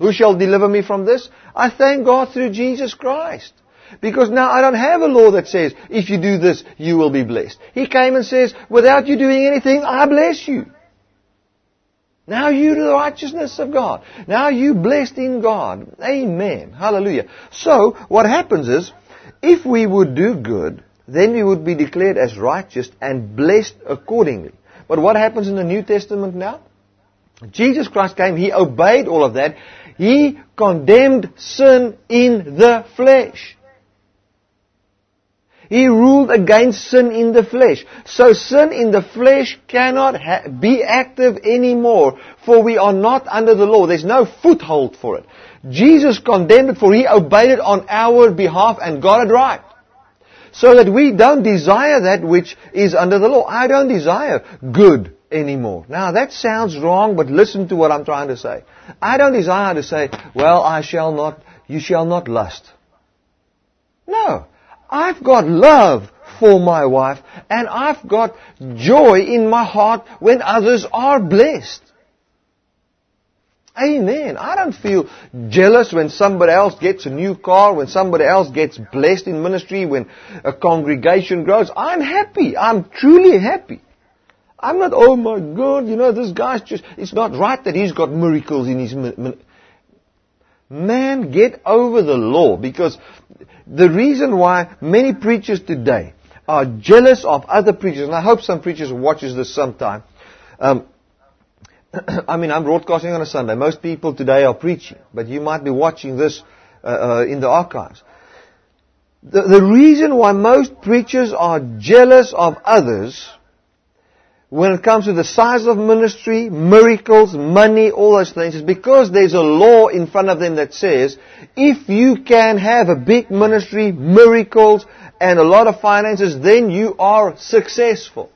Who shall deliver me from this? I thank God through Jesus Christ. Because now I don't have a law that says, if you do this, you will be blessed. He came and says, without you doing anything, I bless you. Now you do the righteousness of God. Now you blessed in God. Amen. Hallelujah. So, what happens is, if we would do good, then we would be declared as righteous and blessed accordingly. But what happens in the New Testament now? Jesus Christ came, He obeyed all of that. He condemned sin in the flesh. He ruled against sin in the flesh. So sin in the flesh cannot ha- be active anymore, for we are not under the law. There's no foothold for it. Jesus condemned it, for He obeyed it on our behalf and got it right. So that we don't desire that which is under the law. I don't desire good anymore. Now that sounds wrong, but listen to what I'm trying to say. I don't desire to say, well, I shall not, you shall not lust. No. I've got love for my wife and I've got joy in my heart when others are blessed. Amen. I don't feel jealous when somebody else gets a new car, when somebody else gets blessed in ministry, when a congregation grows. I'm happy. I'm truly happy. I'm not, oh my God, you know, this guy's just, it's not right that he's got miracles in his, man, get over the law because the reason why many preachers today are jealous of other preachers, and I hope some preachers watches this sometime. Um, I mean, I'm broadcasting on a Sunday. Most people today are preaching, but you might be watching this uh, uh, in the archives. The, the reason why most preachers are jealous of others when it comes to the size of ministry, miracles, money, all those things, is because there's a law in front of them that says, if you can have a big ministry, miracles, and a lot of finances, then you are successful.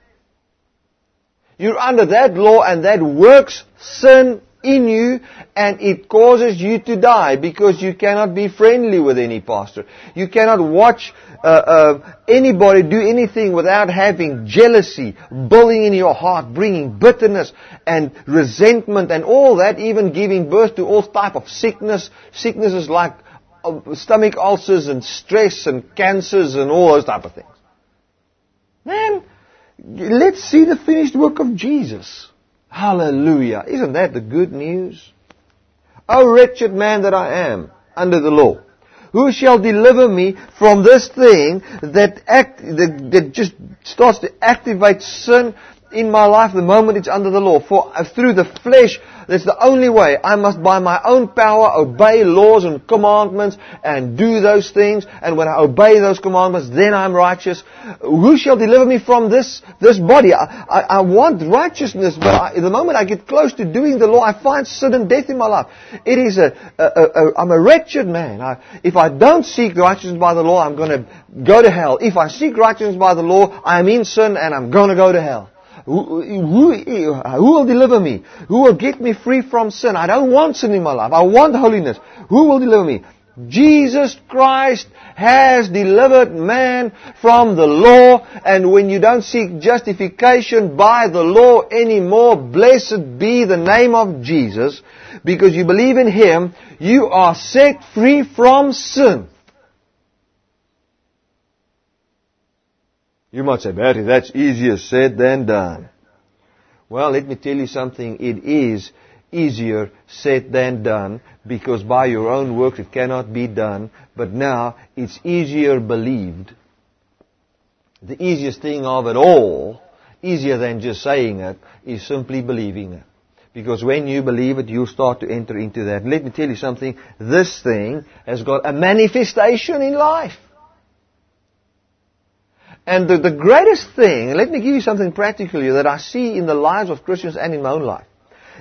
You're under that law and that works sin in you and it causes you to die because you cannot be friendly with any pastor. You cannot watch uh, uh, anybody do anything without having jealousy, bullying in your heart, bringing bitterness and resentment and all that, even giving birth to all type of sickness, sicknesses like uh, stomach ulcers and stress and cancers and all those type of things. Man, let's see the finished work of Jesus. Hallelujah. Isn't that the good news? O wretched man that I am under the law. Who shall deliver me from this thing that act, that, that just starts to activate sin in my life the moment it's under the law? For through the flesh that's the only way. I must by my own power obey laws and commandments and do those things. And when I obey those commandments, then I'm righteous. Who shall deliver me from this, this body? I, I, I want righteousness, but I, the moment I get close to doing the law, I find and death in my life. It is a, a, a, a I'm a wretched man. I, if I don't seek righteousness by the law, I'm going to go to hell. If I seek righteousness by the law, I'm in sin and I'm going to go to hell. Who, who, who will deliver me? Who will get me free from sin? I don't want sin in my life. I want holiness. Who will deliver me? Jesus Christ has delivered man from the law and when you don't seek justification by the law anymore, blessed be the name of Jesus, because you believe in Him, you are set free from sin. You might say, Barry, that's easier said than done. Well, let me tell you something. It is easier said than done because by your own works it cannot be done. But now it's easier believed. The easiest thing of it all, easier than just saying it, is simply believing it. Because when you believe it, you start to enter into that. Let me tell you something. This thing has got a manifestation in life. And the, the greatest thing, let me give you something practical here that I see in the lives of Christians and in my own life,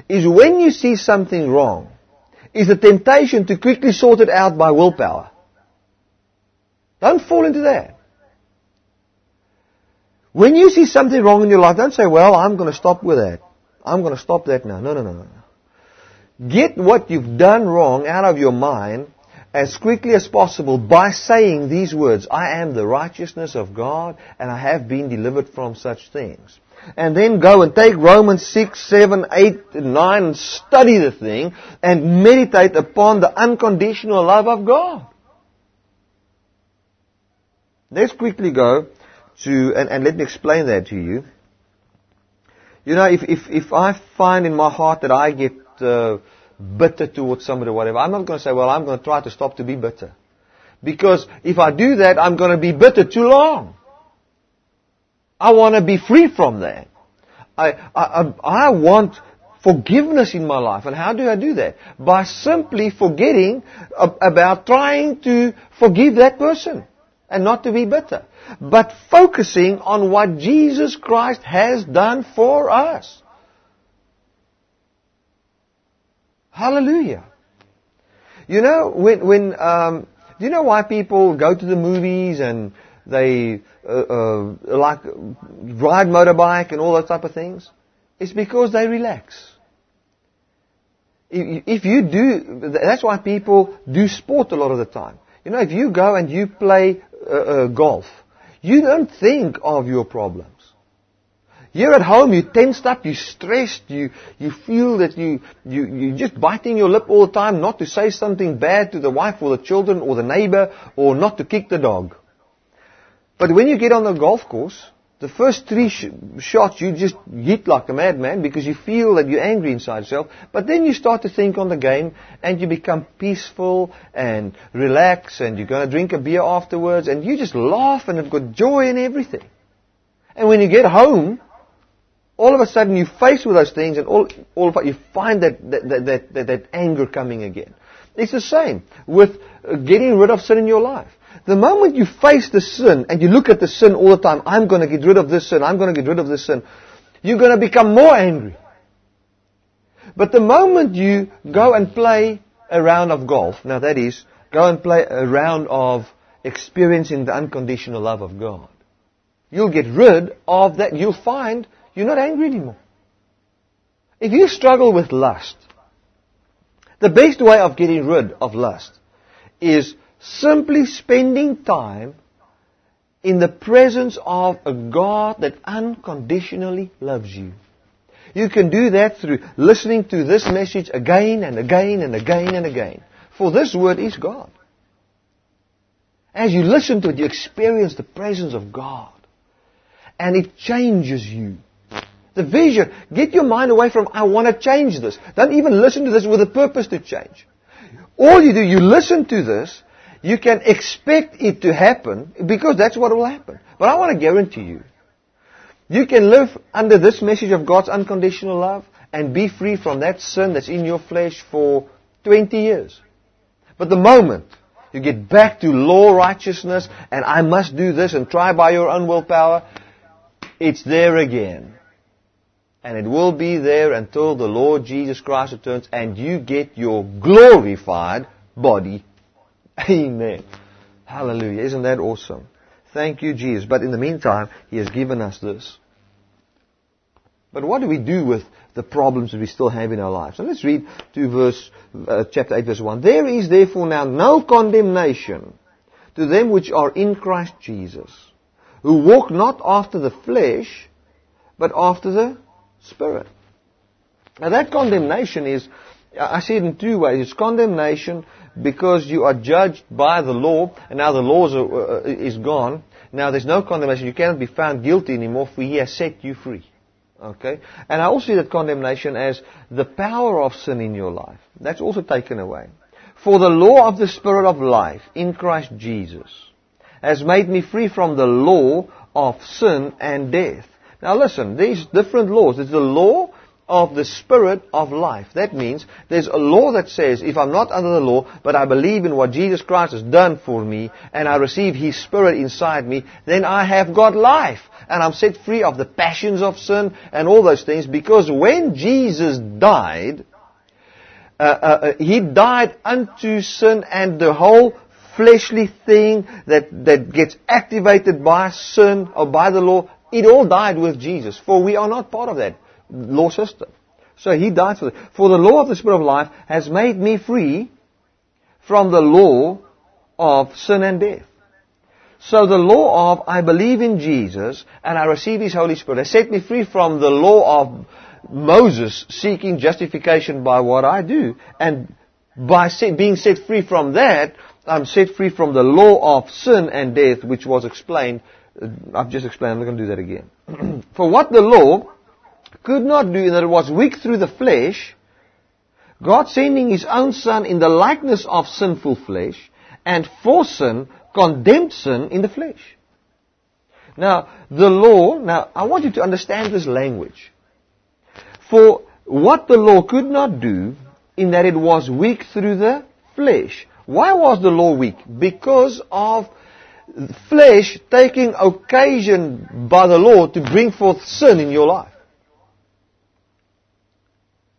is when you see something wrong, is the temptation to quickly sort it out by willpower. Don't fall into that. When you see something wrong in your life, don't say, well, I'm going to stop with that. I'm going to stop that now. No, no, no, no. Get what you've done wrong out of your mind as quickly as possible by saying these words, I am the righteousness of God and I have been delivered from such things. And then go and take Romans 6, 7, 8, 9 and study the thing and meditate upon the unconditional love of God. Let's quickly go to, and, and let me explain that to you. You know, if, if, if I find in my heart that I get uh, bitter towards somebody or whatever. I'm not going to say, well, I'm going to try to stop to be bitter. Because if I do that, I'm going to be bitter too long. I want to be free from that. I, I, I want forgiveness in my life. And how do I do that? By simply forgetting about trying to forgive that person and not to be bitter. But focusing on what Jesus Christ has done for us. Hallelujah. You know, when, when, um, do you know why people go to the movies and they, uh, uh, like, ride motorbike and all those type of things? It's because they relax. If you do, that's why people do sport a lot of the time. You know, if you go and you play uh, uh golf, you don't think of your problem. Here at home, you're tensed up, you're stressed, you, you feel that you, you, you're just biting your lip all the time not to say something bad to the wife or the children or the neighbor or not to kick the dog. But when you get on the golf course, the first three sh- shots you just hit like a madman because you feel that you're angry inside yourself. But then you start to think on the game and you become peaceful and relax and you're going to drink a beer afterwards and you just laugh and have got joy in everything. And when you get home, all of a sudden you face with those things and all, all of a you find that, that, that, that, that anger coming again. It's the same with getting rid of sin in your life. The moment you face the sin and you look at the sin all the time, I'm going to get rid of this sin, I'm going to get rid of this sin, you're going to become more angry. But the moment you go and play a round of golf, now that is, go and play a round of experiencing the unconditional love of God, you'll get rid of that, you'll find you're not angry anymore. If you struggle with lust, the best way of getting rid of lust is simply spending time in the presence of a God that unconditionally loves you. You can do that through listening to this message again and again and again and again. For this word is God. As you listen to it, you experience the presence of God. And it changes you. The vision. Get your mind away from, I want to change this. Don't even listen to this with a purpose to change. All you do, you listen to this, you can expect it to happen because that's what will happen. But I want to guarantee you, you can live under this message of God's unconditional love and be free from that sin that's in your flesh for 20 years. But the moment you get back to law righteousness and I must do this and try by your own willpower, it's there again and it will be there until the Lord Jesus Christ returns and you get your glorified body. Amen. Hallelujah. Isn't that awesome? Thank you, Jesus. But in the meantime, He has given us this. But what do we do with the problems that we still have in our lives? So let's read to verse, uh, chapter 8 verse 1. There is therefore now no condemnation to them which are in Christ Jesus, who walk not after the flesh, but after the Spirit. Now that condemnation is I see it in two ways. It's condemnation because you are judged by the law, and now the law is, uh, is gone. Now there's no condemnation. You cannot be found guilty anymore, for He has set you free. Okay? And I also see that condemnation as the power of sin in your life. That's also taken away. For the law of the Spirit of life in Christ Jesus has made me free from the law of sin and death. Now listen, these different laws. There's the law of the Spirit of life. That means there's a law that says if I'm not under the law, but I believe in what Jesus Christ has done for me, and I receive His Spirit inside me, then I have got life. And I'm set free of the passions of sin and all those things because when Jesus died, uh, uh, uh He died unto sin and the whole fleshly thing that, that gets activated by sin or by the law, it all died with Jesus. For we are not part of that law system. So he died for it. For the law of the Spirit of life has made me free from the law of sin and death. So the law of I believe in Jesus and I receive His Holy Spirit has set me free from the law of Moses seeking justification by what I do. And by being set free from that, I'm set free from the law of sin and death, which was explained. Uh, I've just explained, I'm not going to do that again. For what the law could not do, in that it was weak through the flesh, God sending His own Son in the likeness of sinful flesh, and for sin, condemned sin in the flesh. Now, the law, now, I want you to understand this language. For what the law could not do, in that it was weak through the flesh. Why was the law weak? Because of flesh taking occasion by the law to bring forth sin in your life.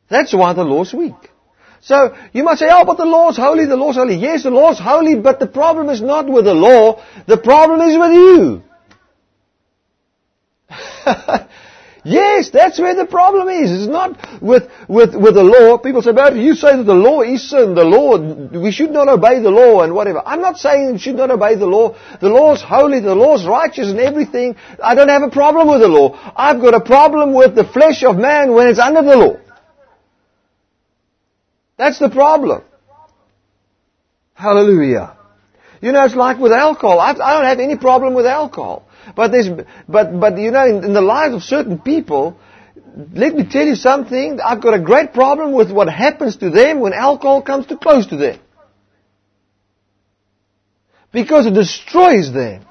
That's why the law is weak. So you might say, oh, but the law is holy, the law is holy. Yes, the law is holy, but the problem is not with the law, the problem is with you. yes, that's where the problem is. It's not with, with, with the law. People say, but you say that the law is sin, the law, we should not obey the law and whatever. I'm not saying we should not obey the law. The law is holy, the law is righteous and everything. I don't have a problem with the law. I've got a problem with the flesh of man when it's under the law. That's the problem. Hallelujah. You know, it's like with alcohol. I, I don't have any problem with alcohol. But but, but you know, in, in the lives of certain people, let me tell you something. I've got a great problem with what happens to them when alcohol comes too close to them. Because it destroys them.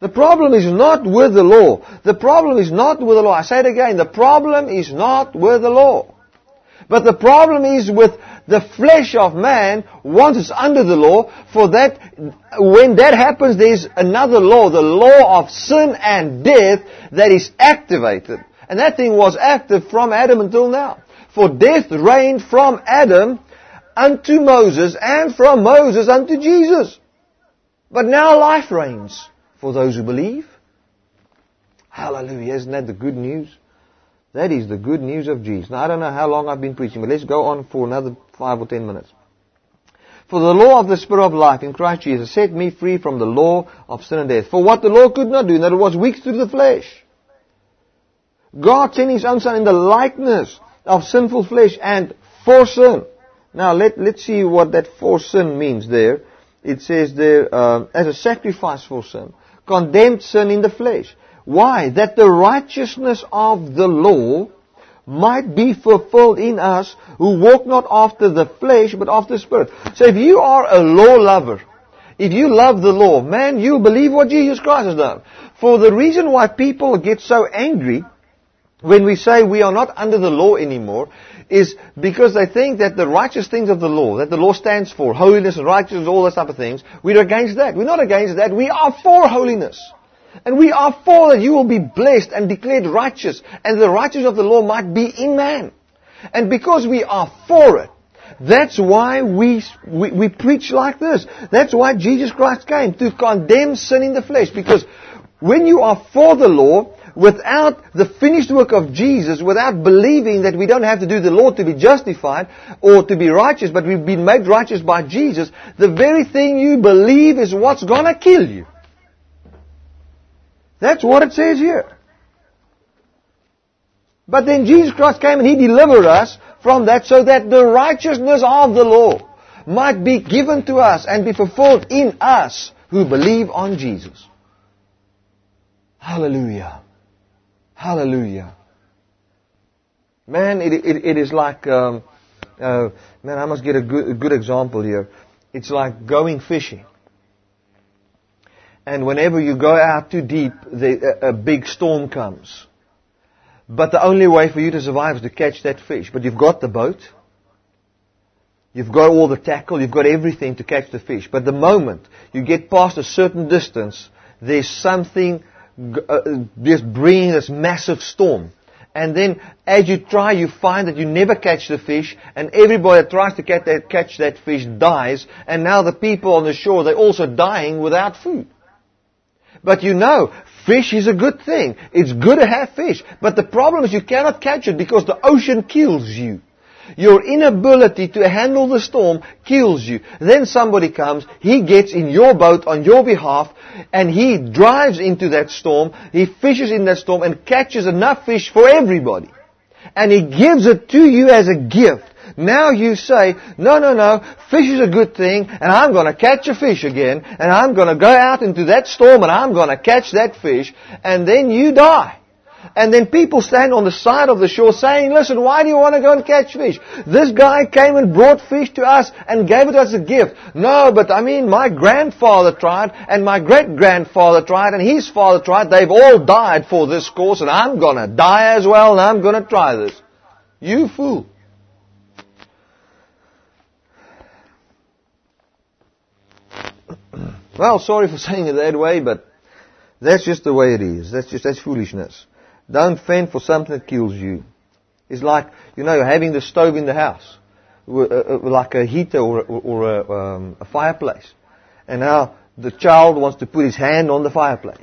The problem is not with the law. The problem is not with the law. I say it again. The problem is not with the law. But the problem is with the flesh of man once it's under the law, for that, when that happens, there's another law, the law of sin and death that is activated. And that thing was active from Adam until now. For death reigned from Adam unto Moses and from Moses unto Jesus. But now life reigns for those who believe. Hallelujah. Isn't that the good news? That is the good news of Jesus. Now, I don't know how long I've been preaching, but let's go on for another five or ten minutes. For the law of the Spirit of life in Christ Jesus set me free from the law of sin and death. For what the law could not do, that it was weak through the flesh. God sent His own Son in the likeness of sinful flesh and for sin. Now let, let's see what that for sin means there. It says there, uh, as a sacrifice for sin. Condemned sin in the flesh. Why? That the righteousness of the law might be fulfilled in us who walk not after the flesh but after the spirit. So if you are a law lover, if you love the law, man, you believe what Jesus Christ has done. For the reason why people get so angry when we say we are not under the law anymore is because they think that the righteous things of the law, that the law stands for, holiness and righteousness, all those type of things, we're against that. We're not against that. We are for holiness. And we are for that you will be blessed and declared righteous, and the righteousness of the law might be in man. And because we are for it, that's why we, we, we preach like this. That's why Jesus Christ came, to condemn sin in the flesh. Because when you are for the law, without the finished work of Jesus, without believing that we don't have to do the law to be justified or to be righteous, but we've been made righteous by Jesus, the very thing you believe is what's gonna kill you. That's what it says here. But then Jesus Christ came and He delivered us from that so that the righteousness of the law might be given to us and be fulfilled in us who believe on Jesus. Hallelujah. Hallelujah. Man, it, it, it is like, um, uh, man, I must get a good, a good example here. It's like going fishing. And whenever you go out too deep, the, a, a big storm comes. But the only way for you to survive is to catch that fish. But you've got the boat. You've got all the tackle. You've got everything to catch the fish. But the moment you get past a certain distance, there's something uh, just bringing this massive storm. And then as you try, you find that you never catch the fish, and everybody that tries to catch that, catch that fish dies, and now the people on the shore, they're also dying without food. But you know, fish is a good thing. It's good to have fish. But the problem is you cannot catch it because the ocean kills you. Your inability to handle the storm kills you. Then somebody comes, he gets in your boat on your behalf, and he drives into that storm, he fishes in that storm and catches enough fish for everybody. And he gives it to you as a gift. Now you say, no, no, no, fish is a good thing, and I'm going to catch a fish again, and I'm going to go out into that storm, and I'm going to catch that fish, and then you die. And then people stand on the side of the shore saying, listen, why do you want to go and catch fish? This guy came and brought fish to us and gave it as a gift. No, but I mean, my grandfather tried and my great grandfather tried and his father tried. They've all died for this course and I'm gonna die as well and I'm gonna try this. You fool. Well, sorry for saying it that way, but that's just the way it is. That's just, that's foolishness. Don't fend for something that kills you. It's like, you know, having the stove in the house, uh, uh, like a heater or, or a, um, a fireplace. And now the child wants to put his hand on the fireplace.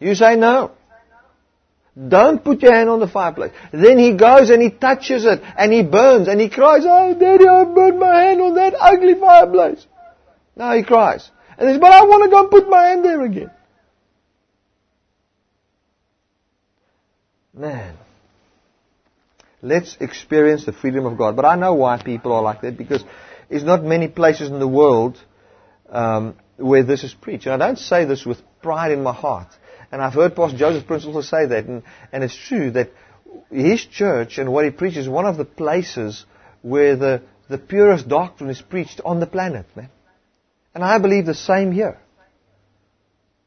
You say no. Don't put your hand on the fireplace. Then he goes and he touches it and he burns and he cries, Oh, Daddy, I burned my hand on that ugly fireplace. Now he cries. And says, But I want to go and put my hand there again. Man. Let's experience the freedom of God. But I know why people are like that because there's not many places in the world um, where this is preached. And I don't say this with pride in my heart. And I've heard Pastor Joseph Prince also say that. And, and it's true that his church and what he preaches is one of the places where the, the purest doctrine is preached on the planet, man. And I believe the same here.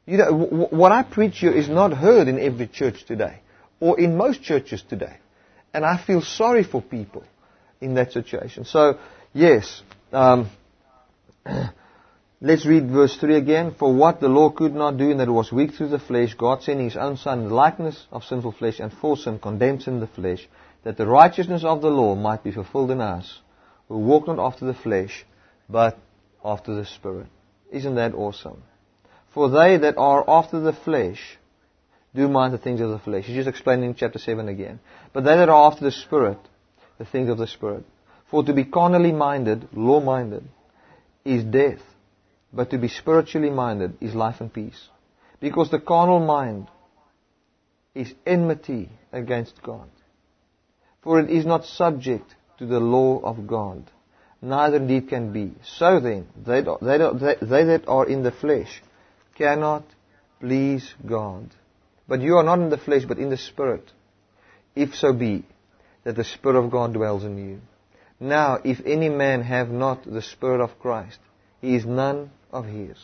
You know, what I preach here is not heard in every church today or in most churches today. And I feel sorry for people in that situation. So, yes, um, let's read verse 3 again. For what the law could not do, in that it was weak through the flesh, God sending His own Son in the likeness of sinful flesh and for sin condemns in the flesh, that the righteousness of the law might be fulfilled in us, who walk not after the flesh, but after the Spirit. Isn't that awesome? For they that are after the flesh do mind the things of the flesh. He's just explaining chapter 7 again. But they that are after the Spirit, the things of the Spirit. For to be carnally minded, law minded, is death. But to be spiritually minded is life and peace. Because the carnal mind is enmity against God. For it is not subject to the law of God, neither indeed can be. So then, they, they, they, that are in the flesh cannot please God. But you are not in the flesh, but in the Spirit. If so be that the Spirit of God dwells in you. Now, if any man have not the Spirit of Christ, he is none of his.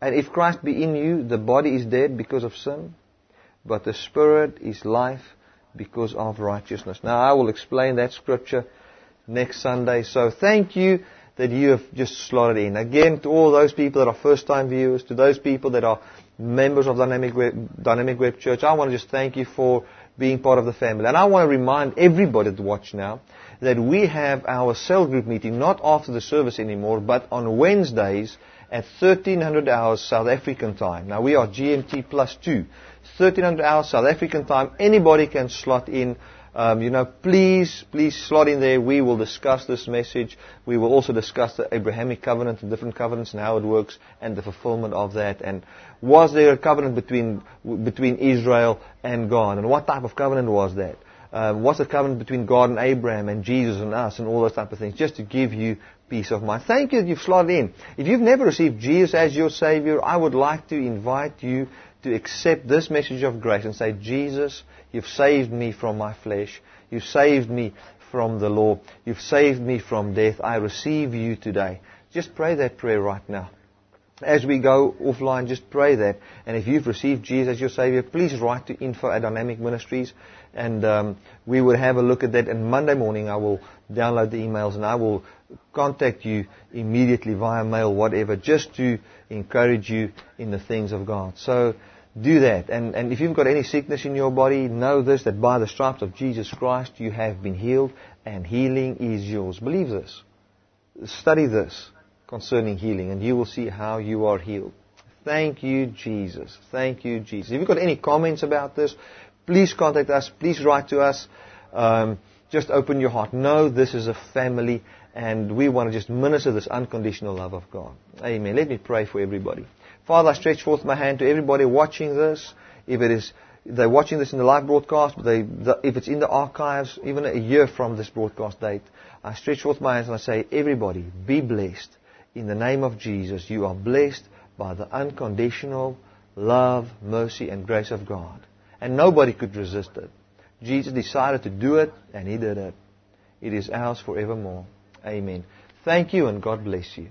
And if Christ be in you, the body is dead because of sin, but the Spirit is life because of righteousness. Now, I will explain that scripture next Sunday. So thank you that you have just slotted in. Again, to all those people that are first time viewers, to those people that are members of Dynamic Web, Dynamic Web Church, I want to just thank you for being part of the family. And I want to remind everybody to watch now that we have our cell group meeting not after the service anymore, but on Wednesdays at 1300 hours South African time. Now we are GMT plus two. 1300 hours South African time. Anybody can slot in. Um, you know, please, please slot in there. We will discuss this message. We will also discuss the Abrahamic covenant, the different covenants and how it works, and the fulfillment of that. And was there a covenant between between Israel and God? And what type of covenant was that? uh, what's the covenant between God and Abraham and Jesus and us and all those type of things, just to give you peace of mind. Thank you that you've slotted in. If you've never received Jesus as your Savior, I would like to invite you to accept this message of grace and say, Jesus, you've saved me from my flesh. You've saved me from the law. You've saved me from death. I receive you today. Just pray that prayer right now. As we go offline, just pray that. And if you've received Jesus as your Savior, please write to info at Dynamic Ministries. And um, we will have a look at that. And Monday morning, I will download the emails and I will contact you immediately via mail, whatever, just to encourage you in the things of God. So do that. And, and if you've got any sickness in your body, know this, that by the stripes of Jesus Christ, you have been healed and healing is yours. Believe this. Study this concerning healing, and you will see how you are healed. Thank you, Jesus. Thank you, Jesus. If you've got any comments about this, please contact us. Please write to us. Um, just open your heart. Know this is a family, and we want to just minister this unconditional love of God. Amen. Let me pray for everybody. Father, I stretch forth my hand to everybody watching this. If it is they're watching this in the live broadcast, but they, the, if it's in the archives, even a year from this broadcast date, I stretch forth my hands and I say, everybody, be blessed in the name of Jesus, you are blessed by the unconditional love, mercy, and grace of God. And nobody could resist it. Jesus decided to do it, and He did it. It is ours forevermore. Amen. Thank you, and God bless you.